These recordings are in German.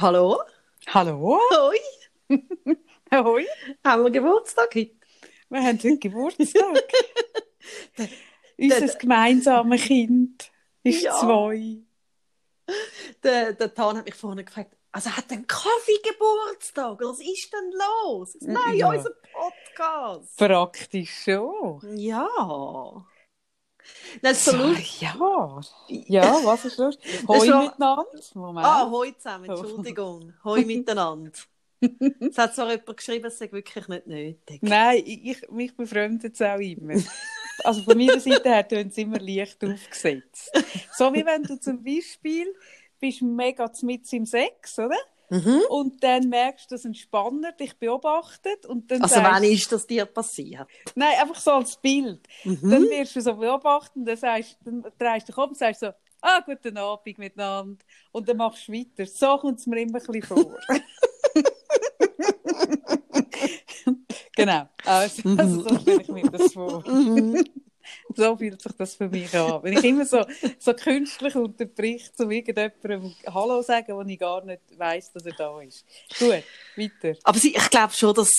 Hallo? Hallo? Hoi. Hoi. Haben wir Geburtstag heute? Wir haben heute Geburtstag. Unser gemeinsames Kind ist Ja. zwei. Der, der Tan hat mich vorhin gefragt, also hat ein Kaffee Geburtstag? Was ist denn los? Nein, Ja. unser Podcast. Praktisch schon. Ja. Ist so lustig. ja. Ja, was ist los? Hoi miteinander. Moment. Ah, hoi zusammen, Entschuldigung. Hoi miteinander. Es hat zwar jemand geschrieben, es sei wirklich nicht nötig. Nein, ich, ich- mich befremdet es auch immer. Also von meiner Seite her tun sie immer leicht aufgesetzt. So wie wenn du zum Beispiel bist mega mit im Sex, oder? Mhm. Und dann merkst du, dass ein Spanner dich beobachtet und dann Also sagst wann ist das dir passiert? Nein, einfach so als Bild. Mhm. Dann wirst du so beobachten, dann, sagst, dann drehst du dich um und sagst so, ah, guten Abend miteinander. Und dann machst du weiter. So kommt es mir immer ein bisschen vor. genau. Also, also so stelle ich mir das vor. So fühlt sich das für mich an. Wenn ich immer so, so künstlich unterbricht, zu irgendjemandem Hallo sagen, wo ich gar nicht weiss, dass er da ist. Gut, weiter. Aber sie, ich glaube schon, dass.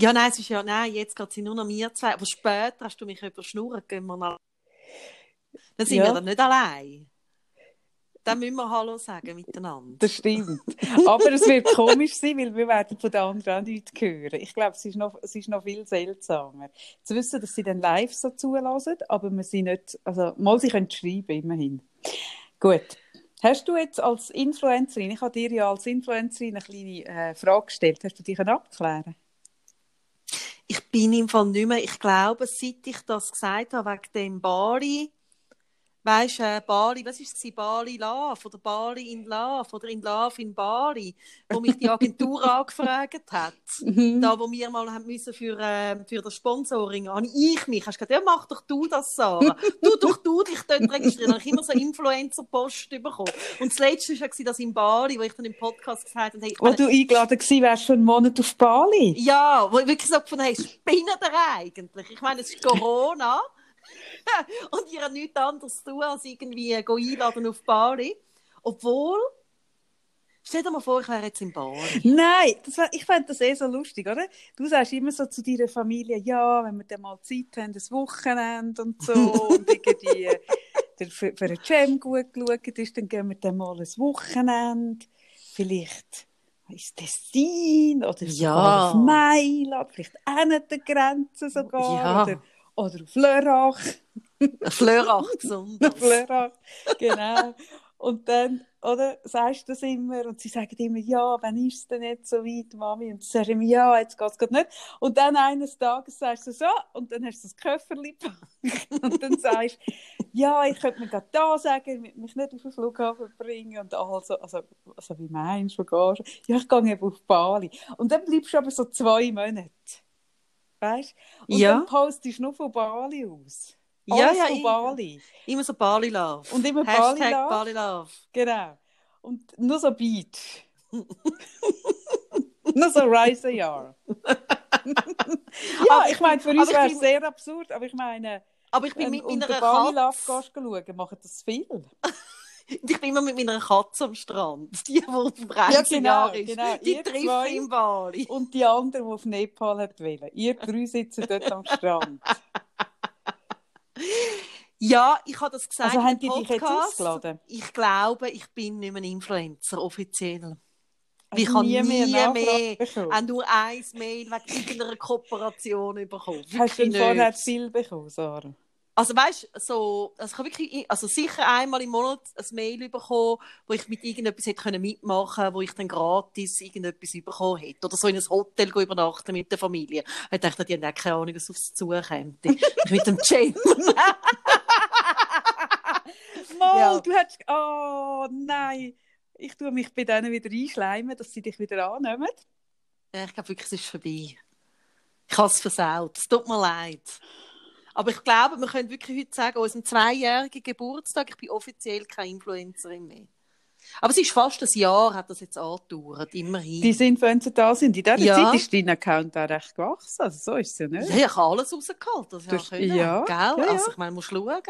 Ja, nein, es ist ja, nein, jetzt geht sie nur noch mir zwei. Aber später hast du mich überschnurren, gehen wir nach. Dann sind Ja. wir dann nicht allein. Dann müssen wir Hallo sagen miteinander. Das stimmt. Aber es wird komisch sein, weil wir werden von den anderen auch nichts hören. Ich glaube, es ist noch, es ist noch viel seltsamer. Zu wissen, dass sie dann live so zulassen, aber wir sind nicht, also mal sie können schreiben, immerhin. Gut. Hast du jetzt als Influencerin, ich habe dir ja als Influencerin eine kleine äh, Frage gestellt, hast du dich abklären Ich bin im Fall nicht mehr, ich glaube, seit ich das gesagt habe, wegen dem Bali, weisst äh, Bali, was ist es, Bali Love oder Bali in Love oder in Love in Bali, wo mich die Agentur angefragt hat. Da, wo wir mal haben müssen für, äh, für das Sponsoring, habe ich mich, hast du gesagt, ja, mach doch du das, Sarah. Du doch du dich dort registrieren. Habe ich immer so Influencer-Post bekommen. Und das Letzte war das in Bali, wo ich dann im Podcast gesagt habe, hey, Wo du eingeladen gewesen wärst für einen Monat auf Bali. ja, wo ich wirklich gefunden habe, spinnen ihr eigentlich? Ich meine, es ist Corona. und ihr habt nichts anderes zu tun, als irgendwie einladen auf Bali. Obwohl, stell dir mal vor, ich wäre jetzt in Bali. Nein, wär, ich fände das eh so lustig, oder? Du sagst immer so zu deiner Familie, ja, wenn wir dann mal Zeit haben, das Wochenende und so, und irgendwie der für, für einen Jam gut geschaut ist, dann gehen wir dann mal ein Wochenende, vielleicht ins Tessin oder Ja. auf Mailand, vielleicht an der Grenze sogar, Ja. oder, oder auf Lörrach. Flörach besonders. Flörach, genau. Und dann, oder, sagst du das immer und sie sagen immer, ja, wann ist es denn nicht so weit, Mami? Und sie sagen immer, ja, jetzt geht es gerade nicht. Und dann eines Tages sagst du so, und dann hast du das Köfferli. Und dann sagst du, ja, ich könnte mir gerade da sagen, ich will mich nicht auf den Flughafen bringen. Und also, also, also wie meinst du, wo gehst du? Ja, ich gehe eben auf Bali. Und dann bleibst du aber so zwei Monate. Weißt du? Und Ja. dann postest du nur von Bali aus. Ja, Alles ja, von ich- Bali. Immer so Bali Love. Und immer Bali Love. Bali Love. Genau. Und nur so Beach. nur so Reisejahr. ja, Aber ich meine, für uns wäre es sehr absurd, aber ich meine, Aber ich bin wenn mit du unter meiner Bali Love Katze. gehst schauen, machen das viel. Ich bin immer mit meiner Katze am Strand. Die, die auf dem Ja, genau, ist. genau. Die trifft in Bali. Und die andere, die auf Nepal hat wollen. Ihr drei sitzen dort am Strand. Ja, ich habe das gesagt Also haben im die dich jetzt ausgeladen? Ich glaube, ich bin nicht mehr ein Influencer, offiziell. Also ich habe nie nie mehr mehr, auch nur ein Mail wegen irgendeiner Kooperation bekommen. Hast du denn vorher viel bekommen, Sarah? Also weißt du, so, also ich habe wirklich, also sicher einmal im Monat ein Mail bekommen, wo ich mit irgendetwas hätte können mitmachen, wo ich dann gratis irgendetwas bekommen hätte. Oder so in ein Hotel übernachten mit der Familie. Ich dachte, die haben auch keine Ahnung, was aufs zukommt. Ich mit dem Jam. Mal, Ja. du hättest. Oh nein. Ich tue mich bei denen wieder einschleimen, dass sie dich wieder annehmen. Ja, ich glaube wirklich, es ist vorbei. Ich habe es versaut. Es tut mir leid. Aber ich glaube, wir können wirklich heute sagen, an unserem zweijährigen Geburtstag, ich bin offiziell keine Influencerin mehr. Aber es ist fast ein Jahr, hat das jetzt angedauert, immerhin. Die Influencer da sind. In dieser Ja. Zeit ist dein Account auch recht gewachsen. Also so ist es ja nicht. Ja, ich habe alles rausgeholt. Das ja, können, ja, gell? ja, ja. Also ich meine, musst schauen.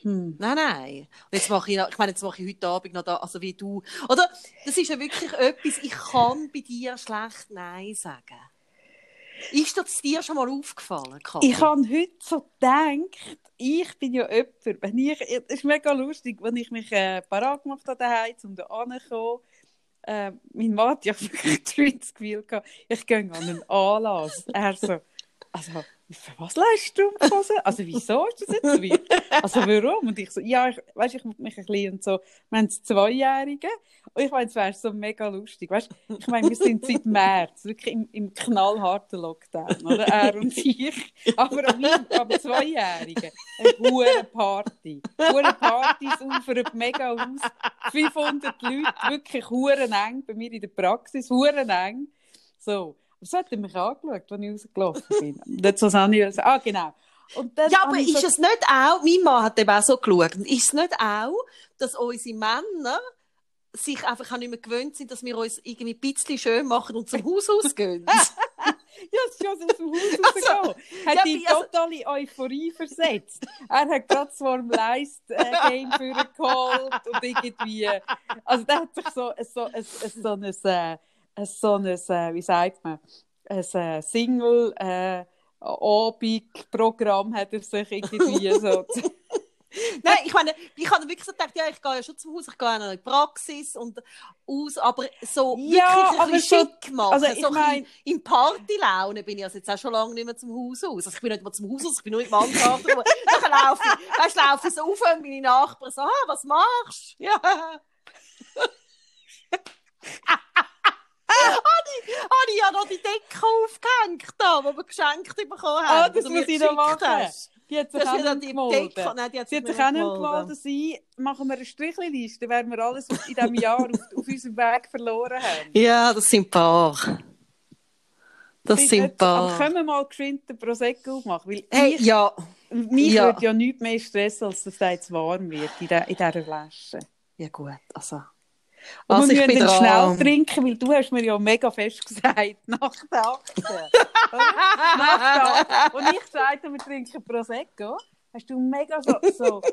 Hm. Nein, nein. Und jetzt mache ich, ich meine, jetzt mache ich heute Abend noch da, also wie du. Oder, das ist ja wirklich etwas, ich kann bei dir schlecht Nein sagen. Ist das dir schon mal aufgefallen, Kathi? Ich habe heute so gedacht, ich bin ja jemand, wenn ich, es ist mega lustig, wenn ich mich äh, parat gemacht habe daheim, um da anzukommen, äh, mein Mann hat ja wirklich das Gefühl gehabt, ich gehe an einen Anlass. Er so, also, was leistest du Strumpfhosen? Also, wieso ist das jetzt wie? Also, warum? Und ich so, ja, ich, weißt, ich mich ein bisschen und so, wir haben Zweijährige. Und ich meine, es wäre so mega lustig. Weißt, ich meine, wir sind seit März wirklich im, im knallharten Lockdown, oder? Er und ich. Aber am, am Zweijährigen, eine hohe Party. Hohe Partys ufern mega aus. 500 Leute, wirklich huren eng, bei mir in der Praxis, huren eng. So. So hat er mich angeschaut, als ich rausgelaufen bin. Jetzt was anderes. Ah, genau. Ja, aber ist so- es nicht auch, mein Mann hat eben auch so geschaut, ist es nicht auch, dass unsere Männer sich einfach auch nicht mehr gewöhnt sind, dass wir uns irgendwie ein bisschen schön machen und zum Haus ausgehen? Ja, es ist schon so aus dem Haus rausgekommen. Hat ja, die wie- also- totale Euphorie versetzt. Er hat gerade das Warm Leist äh, Game geholt und irgendwie. Also, der hat sich so, so, ein, so ein, äh, ein, so ein, äh, wie sagt man, ein äh, Single, äh, Abend-Programm hat er sich irgendwie so. Nein, ich meine, ich habe wirklich so gedacht, ja, ich gehe ja schon zum Haus, ich gehe ja in die Praxis und aus, aber so Ja, wirklich ein bisschen schick machen, also ich so ein mein- in Partylaune bin ich also jetzt auch schon lange nicht mehr zum Haus aus. Also ich bin nicht mehr zum Haus aus, ich bin nur Mannschaft. rum. Dann laufe ich, weißt, laufe ich so auf und meine Nachbarn so, ah, was machst du? Ja. ich, habe ich ja noch die Decke aufgehängt, da, die wir geschenkt bekommen haben. Ah, das muss ich noch machen. hast. Die hat sich Das auch nicht gemolden. Nein, die hat sich auch nicht gemolden. Sie machen wir eine Strichliste, werden wir alles in diesem Jahr auf, auf unserem Weg verloren haben. Ja, das sind paar. Das sind nicht so- Aber paar. können wir mal geschwind den Prosecco aufmachen? Weil Hey, ich, ja. mich ja. würde ja nichts mehr stressen, als dass es jetzt warm wird in, der, in dieser Flasche. Ja, gut. Also. Und Also, wir ich müssen dran. schnell trinken, weil du hast mir ja mega fest gesagt, nach der Akte. nach der Akte. Und ich sagte, wir trinken Prosecco. Hast du mega so... so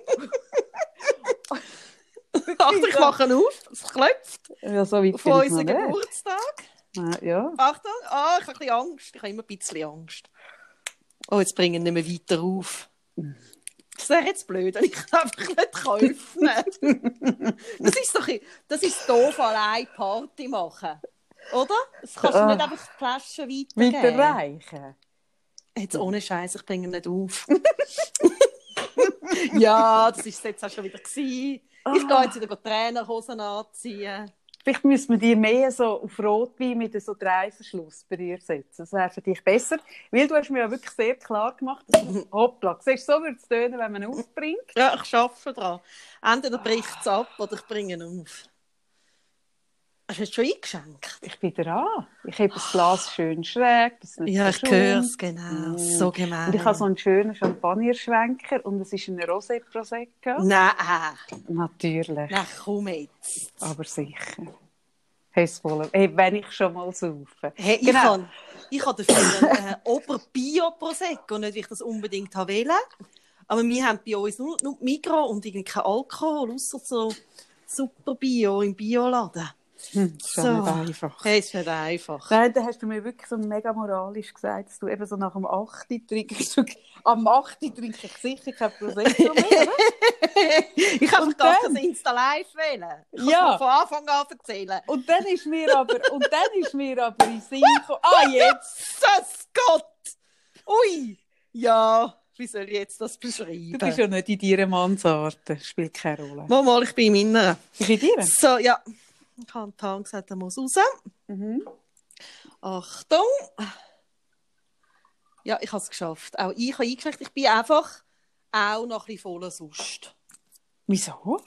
Achtung, ich mache auf. Es klopft. ja, so weit Von unserem. Geburtstag. Ah, Ja. Achtung. Ah, ich habe ein bisschen Angst. Ich habe immer ein bisschen Angst. Oh, jetzt bringen wir nicht mehr weiter auf. Das wäre jetzt blöd, wenn ich einfach nicht öffnen Das ist doch das ist doof, allein Party machen. Oder? Das kannst du Ah. nicht einfach die Flaschen weitergeben. Weiterreichen. Jetzt ohne Scheiß, ich bringe ihn nicht auf. ja, das ist jetzt auch schon wieder gewesen. Ich gehe jetzt wieder Trainerhosen anziehen. Vielleicht müssen wir die mehr so auf Rotwein mit so Dreiverschluss bei dir setzen. Das wäre für dich besser. Weil du hast mir ja wirklich sehr klar gemacht, dass du, hoppla, siehst so würde es tönen, wenn man aufbringt. Ja, ich arbeite dran. Entweder bricht es ab oder ich bringe ihn auf. Hast du jetzt schon eingeschenkt? Ich bin dran. Ich habe das Glas schön schräg. es Ja, ich höre es, genau. Mm. So gemein. Und ich habe so einen schönen Champagnerschwenker und es ist ein Rosé Prosecco. Nein, Natürlich, nein, komm jetzt. aber sicher. Hey, wenn ich schon mal saufe. Hey, ich Genau. habe ich habe dafür einen äh, Ober-Bio-Prosecco, nicht weil ich das unbedingt wollte. Aber wir haben bei uns nur, nur Migro und irgendwie kein Alkohol, außer so super Bio im Bioladen. Hm, das ist So. nicht einfach. Hey, ist nicht einfach. Nein, da hast du mir wirklich so mega moralisch gesagt, dass du eben so nach dem 8. trinkst. Du, am 8. trinke ich sicher kein Prosecco mehr. ich habe gar dann? kein Insta-Live wählen. Ich Ja. von Anfang an erzählen. Und dann ist mir aber, und dann ist mir aber in Sinn gekommen, ah, jetzt! Jesus Gott! Ui! Ja, wie soll ich jetzt das beschreiben? Du bist ja nicht in deiner Mannsart, das spielt keine Rolle. Mal, mal, ich bin in meiner. Ich in dir? So, ja. Ich habe Tan gesagt, er muss raus. Mhm. Achtung! Ja, ich habe es geschafft. Auch ich habe eingeschränkt. Ich bin einfach auch noch ein bisschen voller sonst. Wieso?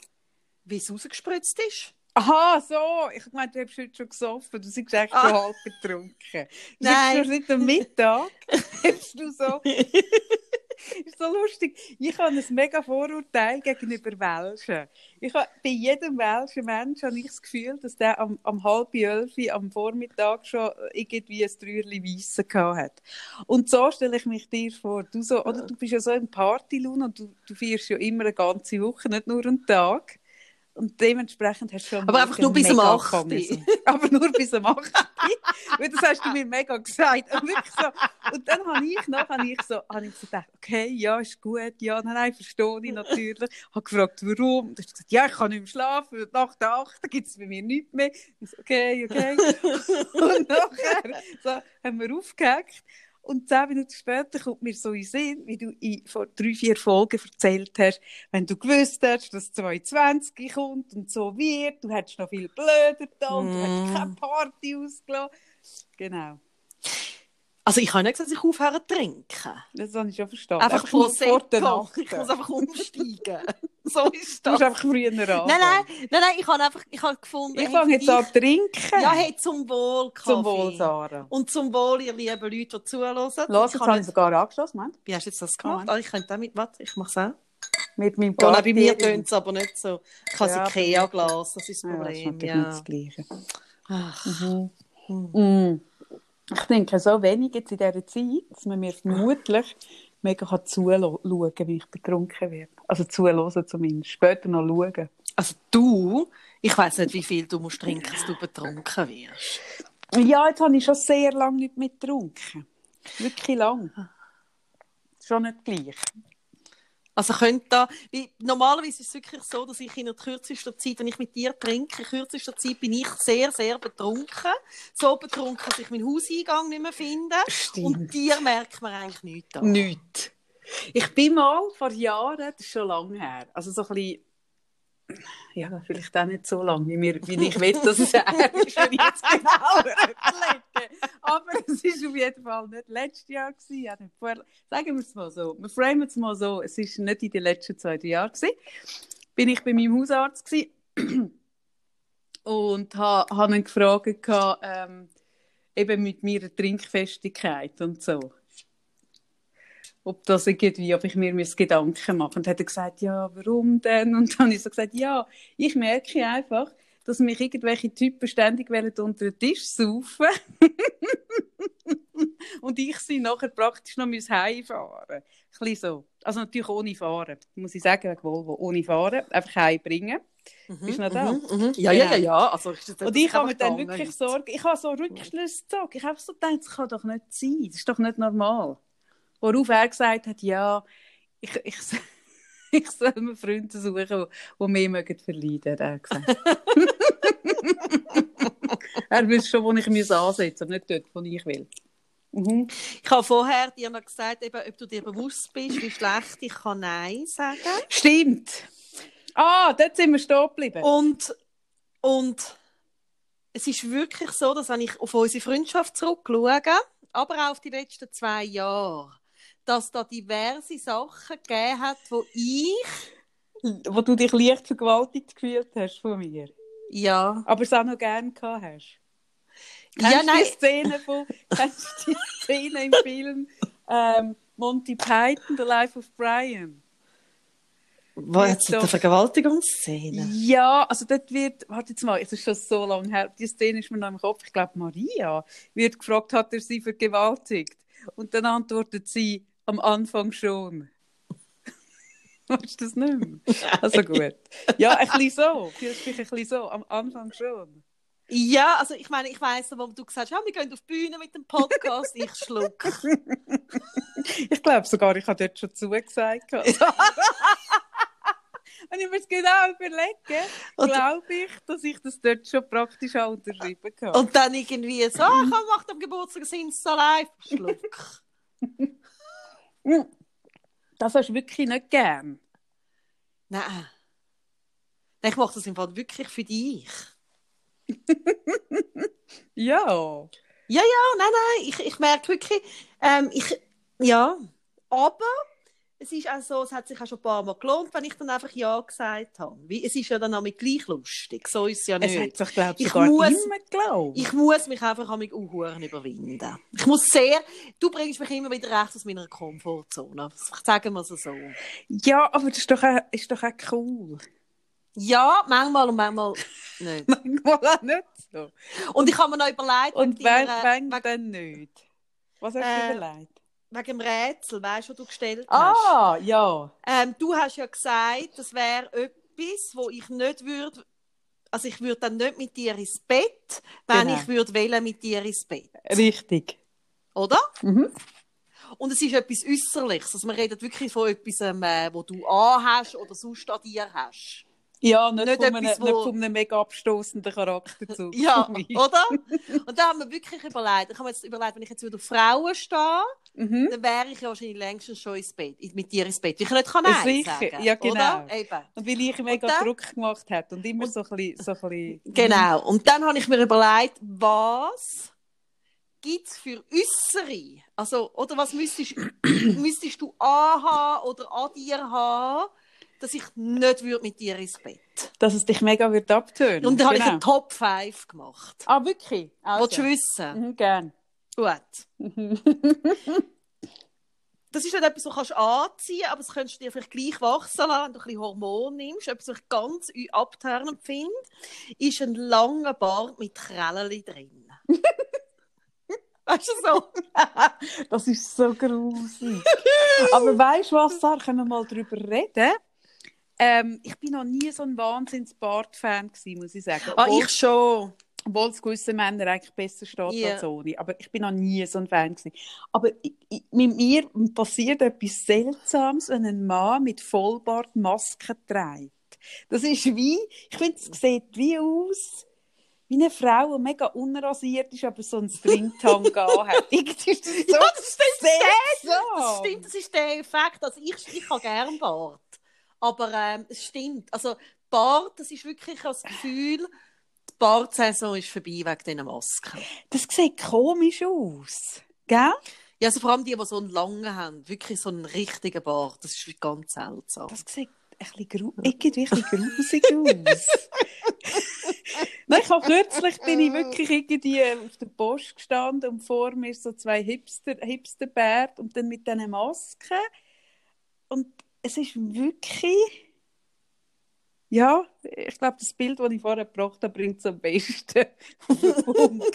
Wie es rausgespritzt ist. Aha, so. Ich meinte, du hast heute schon gesoffen. Du bist eigentlich Ah. schon halb betrunken. Nein. du seit dem Mittag hast du so ist so lustig. Ich habe ein mega Vorurteil gegenüber Welschen. Ich habe, bei jedem welschen Menschen habe ich das Gefühl, dass der am, am halb elf am Vormittag schon irgendwie ein Trüerli Weisse hat. Und so stelle ich mich dir vor. Du, so, oder du bist ja so im Partylohn und du, du feierst ja immer eine ganze Woche, nicht nur einen Tag. Und dementsprechend hast du schon Aber einfach nur bis am 8. Aber nur bis am 8. Weil das hast du mir mega gesagt. Und, wirklich so. und dann habe ich noch habe ich so, habe ich so gedacht, okay, ja, ist gut, ja, nein, nein, verstehe ich natürlich. Ich habe gefragt, warum. Und du hast gesagt, ja, ich kann nicht mehr schlafen, nach der 8. gibt es bei mir nichts mehr. Ich so, okay, okay. und nachher so, haben wir aufgehackt. Und zehn Minuten später kommt mir so in Sinn, wie du in, vor drei, vier Folgen erzählt hast, wenn du gewusst hast, dass 2020 kommt und so wird, du hättest noch viel blöder da und du hättest Mm. keine Party ausgelassen. Genau. Also ich habe nicht gesagt, dass ich aufhören zu trinken. Das habe ich schon verstanden. Einfach der Prosecco. Ich muss einfach umsteigen. so ist Du das. musst einfach früher an. Nein, nein, nein, nein, ich habe einfach ich habe gefunden... Ich fange jetzt an zu trinken. Ja, hey, zum Wohl, Kaffee. Zum Wohl, Sarah. Und zum Wohl, ihr lieben Leute, die zuhören. Los, Ich jetzt habe ich nicht- sogar angeschlossen, Moment. Wie hast du jetzt das gemacht? Ah, ich könnte damit... Warte, ich mache es auch. Mit meinem Ja, nein, bei mir tönt es aber nicht so. Ich habe Ja, Ikea-Glas, das ist das Ja, das ist Problem. Ja, nicht das Gleiche. Ach, Mhm. hm. Mm. Ich denke so wenig jetzt in dieser Zeit, dass man mir vermutlich mega kann zuschauen kann, wie ich betrunken werde. Also zuhören zumindest. Später noch schauen. Also du, ich weiß nicht, wie viel du musst trinken, dass du betrunken wirst. Ja, jetzt habe ich schon sehr lange nicht mehr getrunken. Wirklich lang. Schon nicht gleich. Also könnte da, wie, normalerweise ist es wirklich so, dass ich in der kürzesten Zeit, wenn ich mit dir trinke, in kürzester Zeit bin ich sehr, sehr betrunken. So betrunken, dass ich meinen Hauseingang nicht mehr finde. Und dir merkt man eigentlich nichts an. Nichts. Ich bin mal vor Jahren, das ist schon lange her, also so ein bisschen, ja, vielleicht auch nicht so lange, wie, mir, wie ich will, dass es her ist, wenn ich jetzt genau. Aber es war auf jeden Fall nicht letztes Jahr, gewesen, sagen wir es mal so, wir framen es mal so, es war nicht in den letzten zwei Jahren, gewesen. bin ich bei meinem Hausarzt gewesen und habe ha ihn gefragt, ähm, eben mit meiner Trinkfestigkeit und so ob das irgendwie, ob ich mir Gedanken mache. Und hat er gesagt, ja, warum denn? Und dann habe ich so gesagt, ja, ich merke einfach, dass mich irgendwelche Typen ständig unter den Tisch saufen und ich sie nachher praktisch noch muss heimfahren. Ein bisschen so. Also natürlich ohne Fahren, muss ich sagen, wegen Volvo, ohne Fahren, einfach heimbringen. Bist du noch da? Mhm, mhm. Ja, ja, ja, ja. Also, Und ich habe mir dann wirklich. Sorge, ich habe so Rückschlüsse gezogen. Ich habe so gedacht, das kann doch nicht sein, das ist doch nicht normal. Worauf er gesagt hat, ja, ich, ich, ich soll mir Freunde suchen, die, mehr mögen verleiden, hat er gesagt. er wüsste schon, wo ich mich ansetzen muss, nicht dort, wo ich will. Mhm. Ich habe vorher dir noch gesagt, eben, ob du dir bewusst bist, wie schlecht ich kann Nein sagen Stimmt. Ah, dort sind wir stehen geblieben. Und, und es ist wirklich so, dass wenn ich auf unsere Freundschaft zurückschaue, aber auch auf die letzten zwei Jahre, dass da diverse Sachen gegeben hat, wo ich, Wo du dich leicht vergewaltigt gefühlt hast von mir. ja, Aber es auch noch gerne gehabt hast. Ja, Kennst du nein. die Szene von, kennst du die Szene im Film ähm, Monty Python, The Life of Brian? was jetzt doch- eine Vergewaltigungsszene? Ja, also dort wird, warte jetzt mal, es ist schon so lange her, die Szene ist mir noch im Kopf, ich glaube Maria wird gefragt, hat er sie vergewaltigt? Und dann antwortet sie, am Anfang schon. Weißt du das nicht mehr? Also gut. Ja, ein bisschen so, fühlst dich ein bisschen so, am Anfang schon. Ja, also ich meine, ich weiss, wo du gesagt hast, ja, wir gehen auf die Bühne mit dem Podcast, ich schluck. Ich glaube sogar, ich habe dort schon zugesagt. Wenn ich mir das genau überlege, glaube ich, dass ich das dort schon praktisch auch unterschrieben habe. Und dann irgendwie so, ah, komm, mach am Geburtstag ein Insta live. Schluck. Das hast du wirklich nicht gern. Nein. Nein, ich mache das im Fall wirklich für dich. Ja. Ja, ja, nein, nein, ich, ich merke wirklich, ähm, ich, ja, aber es ist auch so, es hat sich auch schon ein paar Mal gelohnt, wenn ich dann einfach Ja gesagt habe. Wie, es ist ja dann auch mit gleich lustig. So ist es ja nicht. Es hat sich, glaube ich, sogar muss- immer. Ich muss mich einfach an mich Uhuren überwinden. Ich muss sehr, du bringst mich immer wieder recht aus meiner Komfortzone. Sagen wir es so. Ja, aber das ist doch auch, ist doch auch cool. Ja, manchmal und manchmal nicht. Manchmal auch nicht so. Und ich habe mir noch überlegt, Und wenn, wenn dann nicht? Was hast Äh, du überlegt? Wegen dem Rätsel, weißt du, was du gestellt hast? Ah, ja. Ähm, du hast ja gesagt, das wäre etwas, wo ich nicht würde, also ich würde dann nicht mit dir ins Bett, wenn Genau. ich würde wählen mit dir ins Bett, Richtig. oder? Mhm. Und es ist etwas Äußerliches, also man redet wirklich von etwas, ähm, äh, wo du anhast oder sonst an dir hast. Ja, nicht, Nicht von, einem, nicht wo- von einem mega abstoßenden Charakterzug. Ja, für mich. oder? Und da haben wir wirklich überlegt, ich habe mir jetzt überlegt, wenn ich jetzt wieder auf Frauen stehe, Mhm. dann wäre ich ja wahrscheinlich längstens schon ins Bett, mit dir ins Bett. Ich nicht kann Nein Sicher, sagen, ja, genau. Und weil ich mega dann- Druck gemacht hat und immer so ein bisschen... So ein bisschen Genau. Und dann habe ich mir überlegt, was gibt es für äußere, also, oder was müsstest, müsstest du anhaben oder an dir haben, dass ich nicht würde mit dir ins Bett. Dass es dich mega wird abtönen. Und dann habe ich genau. eine Top 5 gemacht. Ah, wirklich? Also. Willst du wissen? Mhm, gern. Gut. Das ist nicht etwas, was du anziehen kannst, aber es könntest du dir vielleicht gleich wachsen lassen, wenn du ein bisschen Hormon nimmst. Etwas, was ich ganz abtörnend finde, ist ein langer Bart mit Krällen drin. weißt du so? Das ist so grusig. Aber weißt du was, Sarah, können wir mal darüber reden? Ähm, ich bin noch nie so ein Wahnsinns-Bart-Fan gewesen, muss ich sagen. Ah, ich schon. Obwohl es gewissen Männern eigentlich besser steht Ja. als ohne. Aber ich bin noch nie so ein Fan gewesen. Aber ich, ich, mit mir passiert etwas Seltsames, wenn ein Mann mit Vollbart Maske trägt. Das ist wie, ich finde, es sieht wie aus, wie eine Frau, die mega unrasiert ist, aber so einen Stringtang hat. Irgendwie ist das so Ja, das stimmt. seltsam. Das stimmt, das ist der Effekt. Also ich, ich habe gern Bart. Aber ähm, es stimmt. Also Bart, das ist wirklich das Gefühl, die Bartsaison ist vorbei wegen diesen Masken. Das sieht komisch aus. Gell? Ja, also vor allem die, die so einen langen haben, wirklich so einen richtigen Bart, das ist ganz seltsam. Das sieht ein bisschen gru irgendwie ein grusig aus. Nein, ich habe kürzlich bin ich wirklich irgendwie auf der Post gestanden und vor mir so zwei Hipster, Hipsterbärte und dann mit diesen Masken. Und es ist wirklich... Ja, ich glaube, das Bild, das ich vorher gebracht habe, bringt es am besten.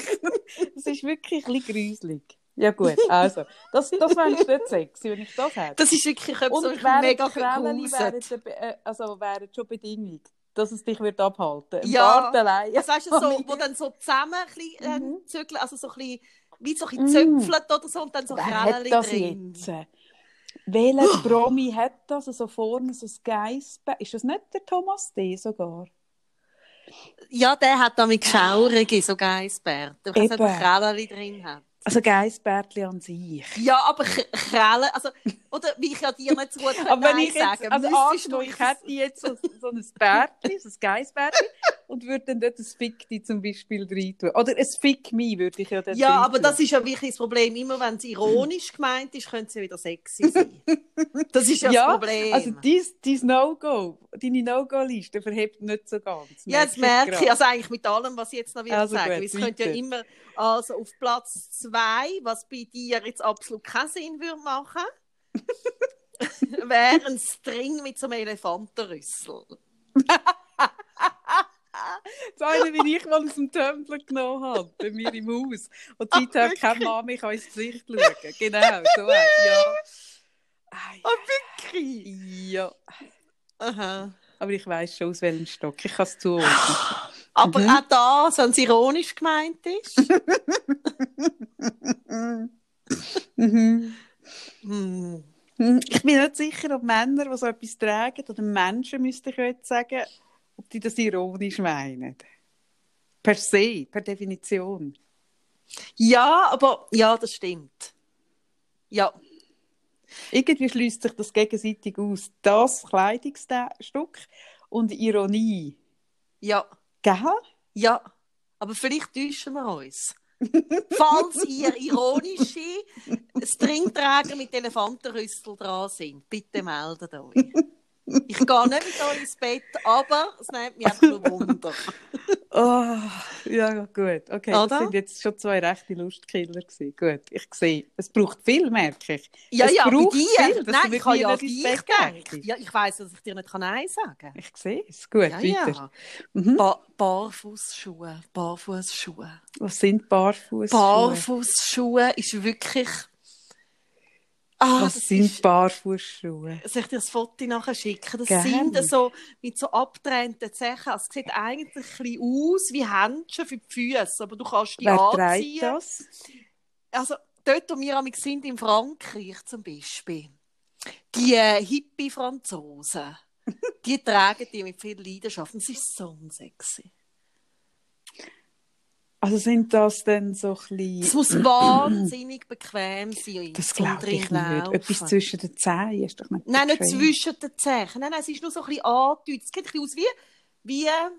Es ist wirklich ein bisschen gruselig. Ja gut, also, das, das wäre nicht sexy, wenn ich das hätte. Das ist wirklich etwas, Und wären mega die gruselt. wären, äh, also wären schon Bedingung, dass es dich wird abhalten Ein Ja. Allein. Also, weißt du, so, wo dann so zusammen ein bisschen, ähm, Mhm. zügeln, also so ein bisschen, wie so ein bisschen zöpfelt oder so und dann so das drin. jetzt? Welcher Promi hat das? So vorne so ein Geissbär. Ist das nicht der Thomas D. sogar? Ja, der hat damit Schaurige, so Geissbär. Der kann Eben. selber Krällen drin haben. Also Geissbärtli an sich. Ja, aber K- Krällen, also, oder wie ich ja dir nicht so gut Aber wenn ich jetzt, sagen, also angenommen, ich hätte jetzt so, so ein Bärtli, so ein Geissbärtli und würde dann dort ein Fick die zum Beispiel rein tun. Oder ein Fick mich würde ich ja dann Ja, aber das ist ja wirklich das Problem. Immer wenn es ironisch gemeint ist, könnte es ja wieder sexy sein. Das ist ja, Ja, das Problem. Also dein, dein No-Go, deine No-Go-Liste verhebt nicht so ganz. ja, das merke ich. Also eigentlich mit allem, was ich jetzt noch wieder Also sagen. gut, es könnte ja immer, also auf Platz zwei, was bei dir jetzt absolut keinen Sinn würde machen, wäre ein String mit so einem Elefantenrüssel. Das eine, wie ich mal aus dem Tumblr genommen habe, bei mir im Haus. Und seither wirklich? keine Mama mich ins Gesicht schauen. Genau, so ja. Ei, Wirklich? Ja, Aha. aber ich weiss schon, aus welchem Stock. Ich kann es zuordnen. Aber Mhm. auch da, wenn es ironisch gemeint ist. Mhm. hm. Ich bin nicht sicher, ob Männer, die so etwas tragen, oder Menschen, müsste ich jetzt sagen, ob die das ironisch meinen. Per se, per Definition. Ja, aber ja, das stimmt. Ja, Irgendwie schließt sich das gegenseitig aus. Das Kleidungsstück und Ironie. ja, Gell? ja. Aber vielleicht täuschen wir uns. Falls ihr ironische Stringträger mit Elefantenrüssel dran sind, bitte meldet euch. Ich gehe nicht mit euch ins Bett, aber es nimmt mich einfach nur Wunder. Oh, ja, gut. Okay, Oder? das sind jetzt schon zwei rechte Lustkiller gewesen. Gut, ich sehe. Es braucht viel, merke ich. Ja, es ja, bei braucht dir. viel, Nein, ich habe ja dich gedacht. Ja, ich weiss, dass ich dir nicht Nein sagen kann. Ich sehe es. Gut, Ja, weiter. ja. Mhm. Ba Barfußschuhe, Barfußschuhe. Was sind Barfußschuhe? Barfußschuhe ist wirklich. Ah, Was das sind Barfußschuhe? soll ich dir das Foto nachher schicken? Das Gerne. sind so mit so abgetrennten Zehen. Also, es sieht eigentlich ein bisschen aus wie Händchen für die Füße, aber du kannst die Wer anziehen. das? Also, dort, wo wir sind, in Frankreich zum Beispiel, die äh, Hippie-Franzosen, die tragen die mit viel Leidenschaft. Und es ist so sexy. Also sind das dann so ein Es bisschen... muss wahnsinnig bequem sein. Das glaube ich nicht. laufen. Etwas zwischen den Zehen ist doch nicht Nein, nicht bequem. zwischen den Zehen. Nein, nein, es ist nur so ein bisschen angedeutet. Es sieht ein bisschen aus wie, wie ja,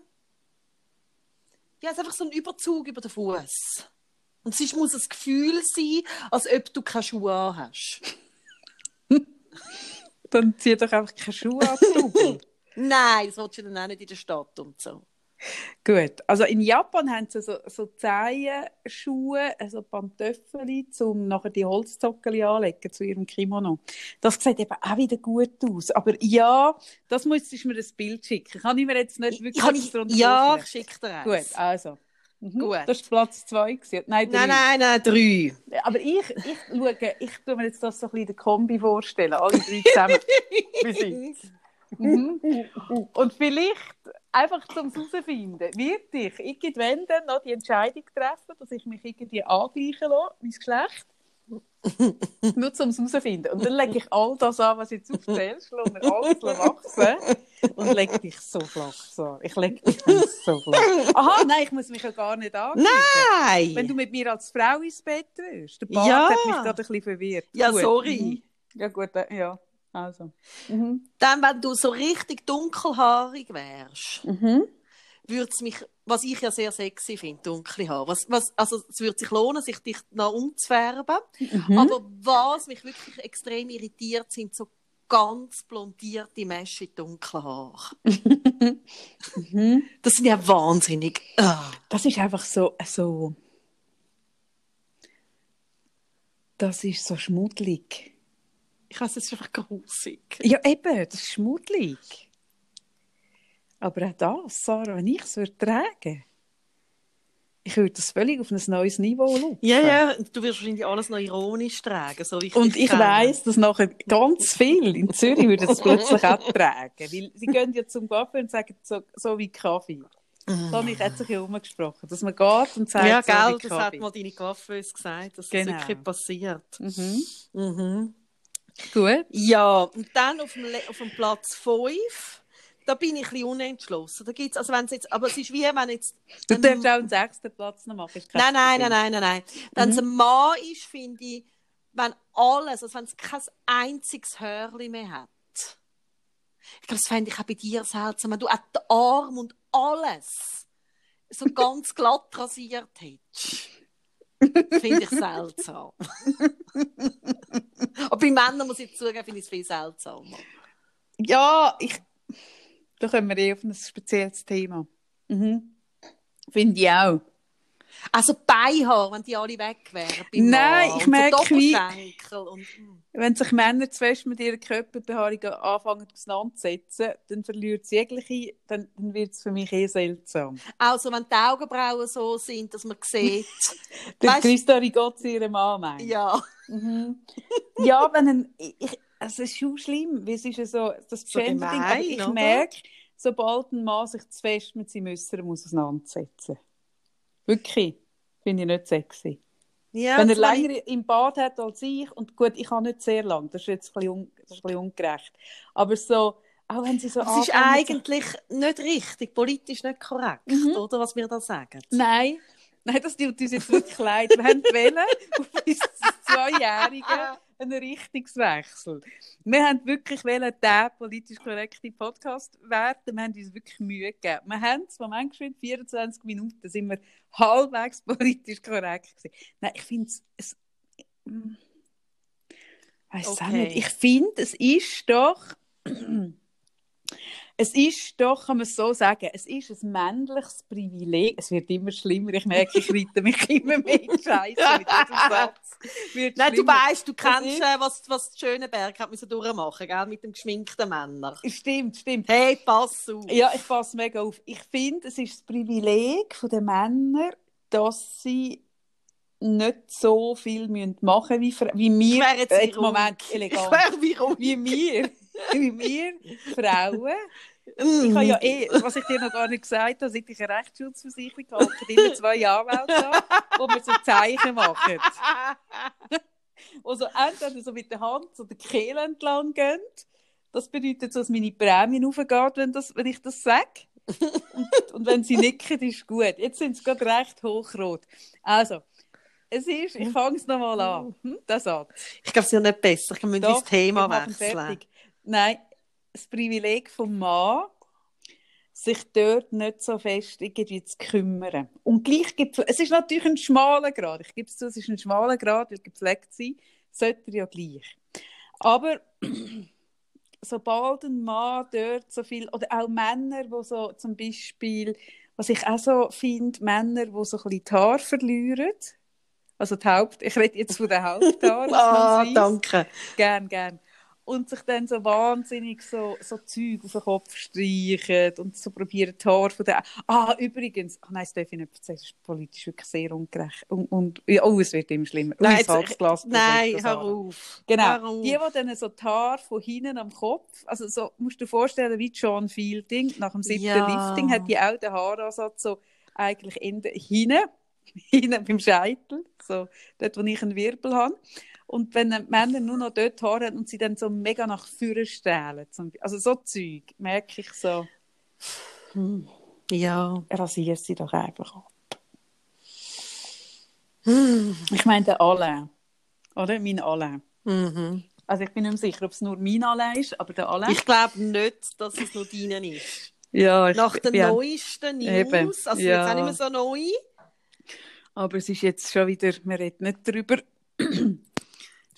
es ist einfach so ein Überzug über den Fuß. Und es muss ein Gefühl sein, als ob du keine Schuhe an hast. Dann zieh doch einfach keine Schuhe an. Nein, das willst du dann auch nicht in der Stadt und so. Gut, also in Japan haben sie so, so Zehenschuhe, also Pantöffel, um nachher die Holzzockeli anlegen zu ihrem Kimono. Das sieht eben auch wieder gut aus. Aber ja, das müsstest du mir ein Bild schicken. Kann ich mir jetzt nicht wirklich Kann ich, ja, ich schicke dir Gut, eins. also. Mhm. Gut. Das war Platz zwei. Nein, drei. Nein, nein, nein, drei. Aber ich, ich schaue, ich tue mir jetzt das so ein bisschen in der Kombi vorstellen. Alle drei zusammen. Wie sind's? Mhm. Und vielleicht einfach zum herausfinden, wird ich irgendwann dann noch die Entscheidung treffen, dass ich mich irgendwie angleichen lasse, mein Geschlecht. Nur zum herausfinden. Und dann lege ich all das an, was jetzt aufzählst, mir alles wachsen und lege dich so flach, so. Ich lege dich so flach. Aha, nein, ich muss mich ja gar nicht angleichen. Nein! Wenn du mit mir als Frau ins Bett wirst. Der Bart Ja. hat mich gerade ein bisschen verwirrt. Ja, sorry. Mhm. Ja, gut, äh, ja. Also. Mhm. Dann, wenn du so richtig dunkelhaarig wärst, Mhm. würde es mich, was ich ja sehr sexy finde, dunkle Haare. Was, was, also es würde sich lohnen, sich dich noch umzufärben. Mhm. Aber was mich wirklich extrem irritiert, sind so ganz blondierte Menschen in dunklen Haaren. Mhm. Das sind ja wahnsinnig. Ah. Das ist einfach so, so. Das ist so schmuddelig. Ich weiß, es ist einfach grusig. Ja, eben, das ist schmuddelig. Aber auch das, Sarah, wenn ich es würde tragen, ich würde das völlig auf ein neues Niveau schauen. Ja, ja, du wirst wahrscheinlich alles noch ironisch tragen, so ich Und ich weiss, dass nachher ganz viel in Zürich würden es plötzlich auch tragen. Weil sie gehen ja zum Kaffee und sagen, so, so wie Kaffee. Da habe ich jetzt sich ja umgesprochen, dass man geht und sagt, Ja, so gell, das hat Kaffee. mal deine Coiffeuse gesagt, dass Genau. das wirklich passiert. Mhm. Mhm. Gut. Ja, und dann auf dem, auf dem Platz 5, da bin ich ein bisschen unentschlossen. Da gibt's, also wenn's jetzt, aber es ist wie wenn jetzt... Du ein- darfst auch einen sechsten Platz noch machen. Nein, nein, nein, nein, nein, nein. Wenn es Mhm. ein Mann ist, finde ich, wenn alles, also wenn es kein einziges Hörli mehr hat. Ich glaube, das fände ich auch bei dir seltsam, wenn du auch den Arm und alles so ganz glatt rasiert hättest. Finde ich seltsam. Aber bei Männern muss ich zugeben, finde ich es viel seltsamer. Ja, ich. Da kommen wir eh auf ein spezielles Thema. Mhm. Finde ich auch. Also Beinhaar, wenn die alle weg wären. Nein, Mann. ich merke, wie- und... hm. Wenn sich Männer zu fest mit ihrer Körperbehaarung anfangen auseinanderzusetzen, dann verliert es jegliche, dann, dann wird es für mich eh seltsam. Also wenn die Augenbrauen so sind, dass man sieht... Der Christa Rigozzi, ihre Mann, meint. ja. Mhm. ja, wenn ein, ich, also es ist schon schlimm, weil es ist ja so, das So Gender-Ding, ich merke, sobald ein Mann sich zu fest mit Müssern muss auseinandersetzen. Wirklich, finde ich nicht sexy. ja Wenn er länger im Bad hat als ich, und gut, ich habe nicht sehr lang, das ist jetzt ein bisschen, un, das ist ein bisschen ungerecht, aber so, auch wenn sie so Das ist eigentlich nicht richtig, politisch nicht korrekt, Mhm. oder? Was wir da sagen. Nein, nein, das tut uns jetzt wirklich leid. Wir haben wählen auf unser Zweijährige einen Richtungswechsel. Wir haben wirklich wählen, den politisch korrekten Podcast werden. Wir haben uns wirklich Mühe gegeben. Wir haben es, Moment geschwind, 24 Minuten sind wir halbwegs politisch korrekt gewesen. Nein, ich finde es, Weiss auch Okay. nicht. Ich finde, es ist doch. Es ist doch, kann man es so sagen, es ist ein männliches Privileg. Es wird immer schlimmer. Ich merke, ich reite mich immer mehr in Scheiße mit diesem Satz. Wird Nein, du weißt, du kennst, äh, was, was Schöneberg hat müssen durchmachen, gell? Mit dem geschminkten Männer. Stimmt, stimmt. Hey, pass auf. Ja, ich passe mega auf. Ich finde, es ist das Privileg der Männer, dass sie nicht so viel müssen machen wie, Fra- wie Ich wir. wäre jetzt Äh, wie ruhig. Moment, Ich elegant. wäre wie. Wie wir, wie wir Frauen. Ich habe ja eh, was ich dir noch gar nicht gesagt habe, seit ich eine Rechtsschutzversicherung habe, habe immer zwei Anwälte da, wo wir so Zeichen machen. Also entweder so mit der Hand so der Kehle entlang gehen. Das bedeutet, so, dass meine Prämie aufgeht, wenn, das, wenn ich das sage. Und, und wenn sie nicken, ist gut. Jetzt sind sie gerade recht hochrot. Also, es ist, ich fange es nochmal an. Hm? Der Satz. Ich glaube, es ist ja nicht besser. Ich müssen das Thema wechseln. Nein, das Privileg vom Mann, sich dort nicht so fest irgendwie zu kümmern. Und gleich gibt es, es ist natürlich ein schmaler Grad, ich gebe es zu, es ist ein schmaler Grad, weil gepflegt sein sollte er ja gleich. Aber sobald ein Mann dort so viel, oder auch Männer, die so zum Beispiel, was ich auch so finde, Männer, die so ein bisschen die Haare verlieren, also die Haupt, ich rede jetzt von den Haupthaaren, Ah, danke. Gern, gern. Und sich dann so wahnsinnig so, so Zeug auf den Kopf streichen und so probieren, die Haare von der... Ah, übrigens, ach nein, das darf ich nicht erzählen, das ist politisch wirklich sehr ungerecht. Und, und ja, oh, es wird immer schlimmer. Nein, jetzt- Salzglas Nein, hör auf. Genau, Hör auf. die, die dann so die Haare von hinten am Kopf, also so, musst du dir vorstellen, wie John Fielding, nach dem siebten Ja. Lifting, hat die auch den Haaransatz so eigentlich in hinten, hinten beim Scheitel, so dort, wo ich einen Wirbel habe. Und wenn die Männer nur noch dort haben und sie dann so mega nach vorne stellen, zum- also so Zeug, merke ich so, hm, Ja. rasier sie doch einfach ab. Hm. Ich meine den Alain, oder? Mein Alain. Mhm. Also ich bin nicht mehr sicher, ob es nur mein Alain ist, aber der Alain. Ich glaube nicht, dass es nur deinen ist. ja, ich Nach den bin- neuesten News, Eben, also ja. jetzt auch nicht mehr so neu. Aber es ist jetzt schon wieder, wir reden nicht darüber.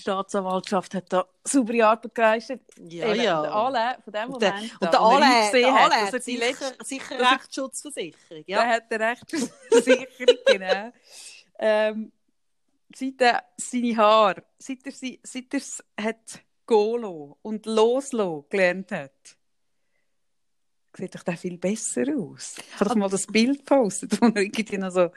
Die Staatsanwaltschaft hat da saubere Arbeit geleistet. Ja, Eben, ja. Der Alain, von dem Und der, Moment, und der er Alain, eingesehen der hat, Alain er hat die sicher, sicher er- Rechtsschutzversicherung. der Ja. hat eine Rechtsversicherung, genau. Ähm, seit er seine Haare, seit er, sie- seit er es hat gehen und loslassen gelernt hat, sieht doch der viel besser aus. Ich habe doch mal das Bild gepostet, wo er irgendwie noch so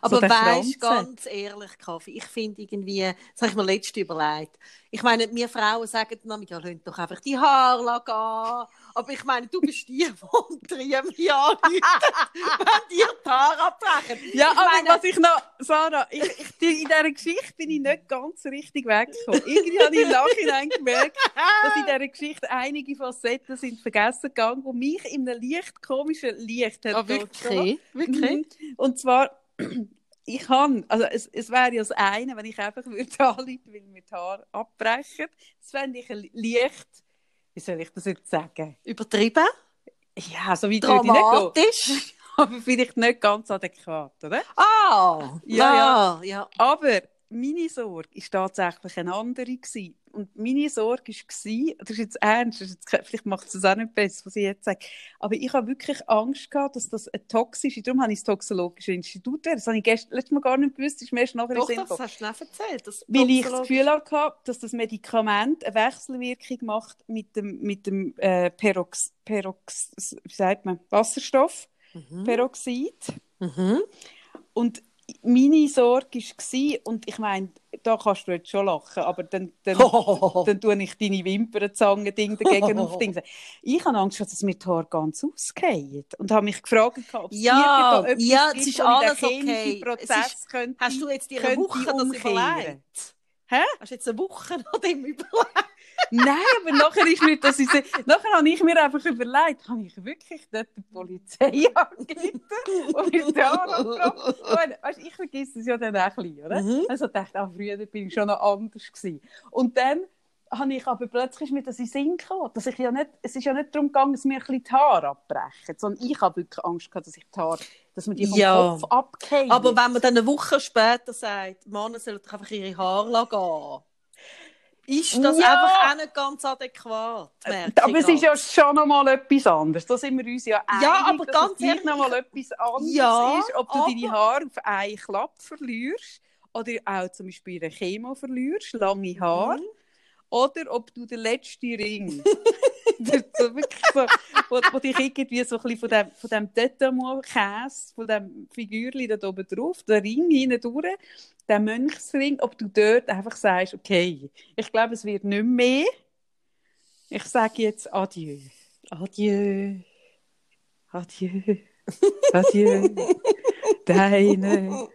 Aber so weißt hat. ganz ehrlich, Kaffee, ich finde irgendwie, das habe ich mir letztens überlegt. Ich meine, wir Frauen sagen dann, ja, lasst doch einfach die Haare gehen. Aber ich meine, du bist die, die unter ihrem Jahr wenn dir die Haare abbrechen. Ja, Ich aber meine- was ich noch, Sarah, ich, ich, die- in dieser Geschichte bin ich nicht ganz richtig weggekommen. Irgendwie habe ich im Nachhinein gemerkt, dass in dieser Geschichte einige Facetten sind vergessen gegangen, die mich in einem leicht komischen Licht hat durchgelassen. wirklich? Wirklich? Mhm. Und zwar, ich kann, also es, es wäre ja das eine, wenn ich einfach würde anrufen, weil mir die Haare abbrechen. Das fände ich ein leicht, wie soll ich das jetzt sagen? Übertrieben? Ja, so gehen. Dramatisch? Aber vielleicht nicht ganz adäquat, oder? Ah! Ja, ja. ja. Aber meine Sorge war tatsächlich eine andere. Gewesen. Und meine Sorge war, das ist jetzt ernst, ist jetzt, vielleicht macht es das auch nicht besser, was ich jetzt sage, aber ich habe wirklich Angst gehabt, dass das eine toxische, darum habe ich das Toxologische Institut. Das habe ich gestern, letztes Mal gar nicht gewusst, das ist mir erst nachher Doch, das gekommen. hast du nicht erzählt. Das Weil ich das Gefühl hatte, dass das Medikament eine Wechselwirkung macht mit dem, mit dem äh, Perox, Perox, wie sagt man, Wasserstoff, Mhm. Peroxid. Mhm. Und meine Sorge war, und ich meine, da kannst du jetzt schon lachen, aber dann, dann, dann tue ich deine Wimpernzange Ding dagegen auf Ding. Ich habe Angst, dass mir die Haare ganz ausgehen. Und habe mich gefragt, ob es Ja, irgendetwas ja, gibt, es ist alles okay. Es Prozess ist- könnte, Hast du jetzt könnte Woche das überlegt? Hä? Hast du jetzt eine Woche nach dem überlegt? Nein, aber nachher ist dass ich se- nachher habe ich mir einfach überlegt, habe ich wirklich dort die Polizei angerufen und mir Haare abgefragt? Und Weißt, ich vergesse es ja dann auch ein bisschen, oder? Mhm. Also dachte, ah, früher bin ich schon noch anders gewesen. Und dann habe ich aber plötzlich mit das in Sinn gekommen, dass ich ja nicht, es ist ja nicht darum gegangen, dass mir ein bisschen die Haare abbrechen, sondern ich habe wirklich Angst gehabt, dass ich die Haare, dass man die vom Ja. Kopf abgehen. Aber wenn man dann eine Woche später sagt, Männer sollen doch einfach ihre Haare gehen. Ist das Ja. einfach auch nicht ganz adäquat. ich Aber es ist ja schon noch mal etwas anderes. Da sind wir uns ja einig, Ja, aber dass ganz es ehrlich, noch mal etwas anderes Ja, ist, ob du aber- deine Haare auf einen Klapp verlierst oder auch zum Beispiel eine Chemo verlierst, lange Haare, Mhm. oder ob du den letzten Ring, so wirklich so, wo, wo dich irgendwie so ein bisschen von dem, von dem Tetamon-Käse, von dem Figürchen da oben drauf, der Ring hinten durch, der Mönchsring, ob du dort einfach sagst, okay, ich glaube, es wird nicht mehr. Ich sage jetzt Adieu. Adieu. Adieu. Adieu. Deine.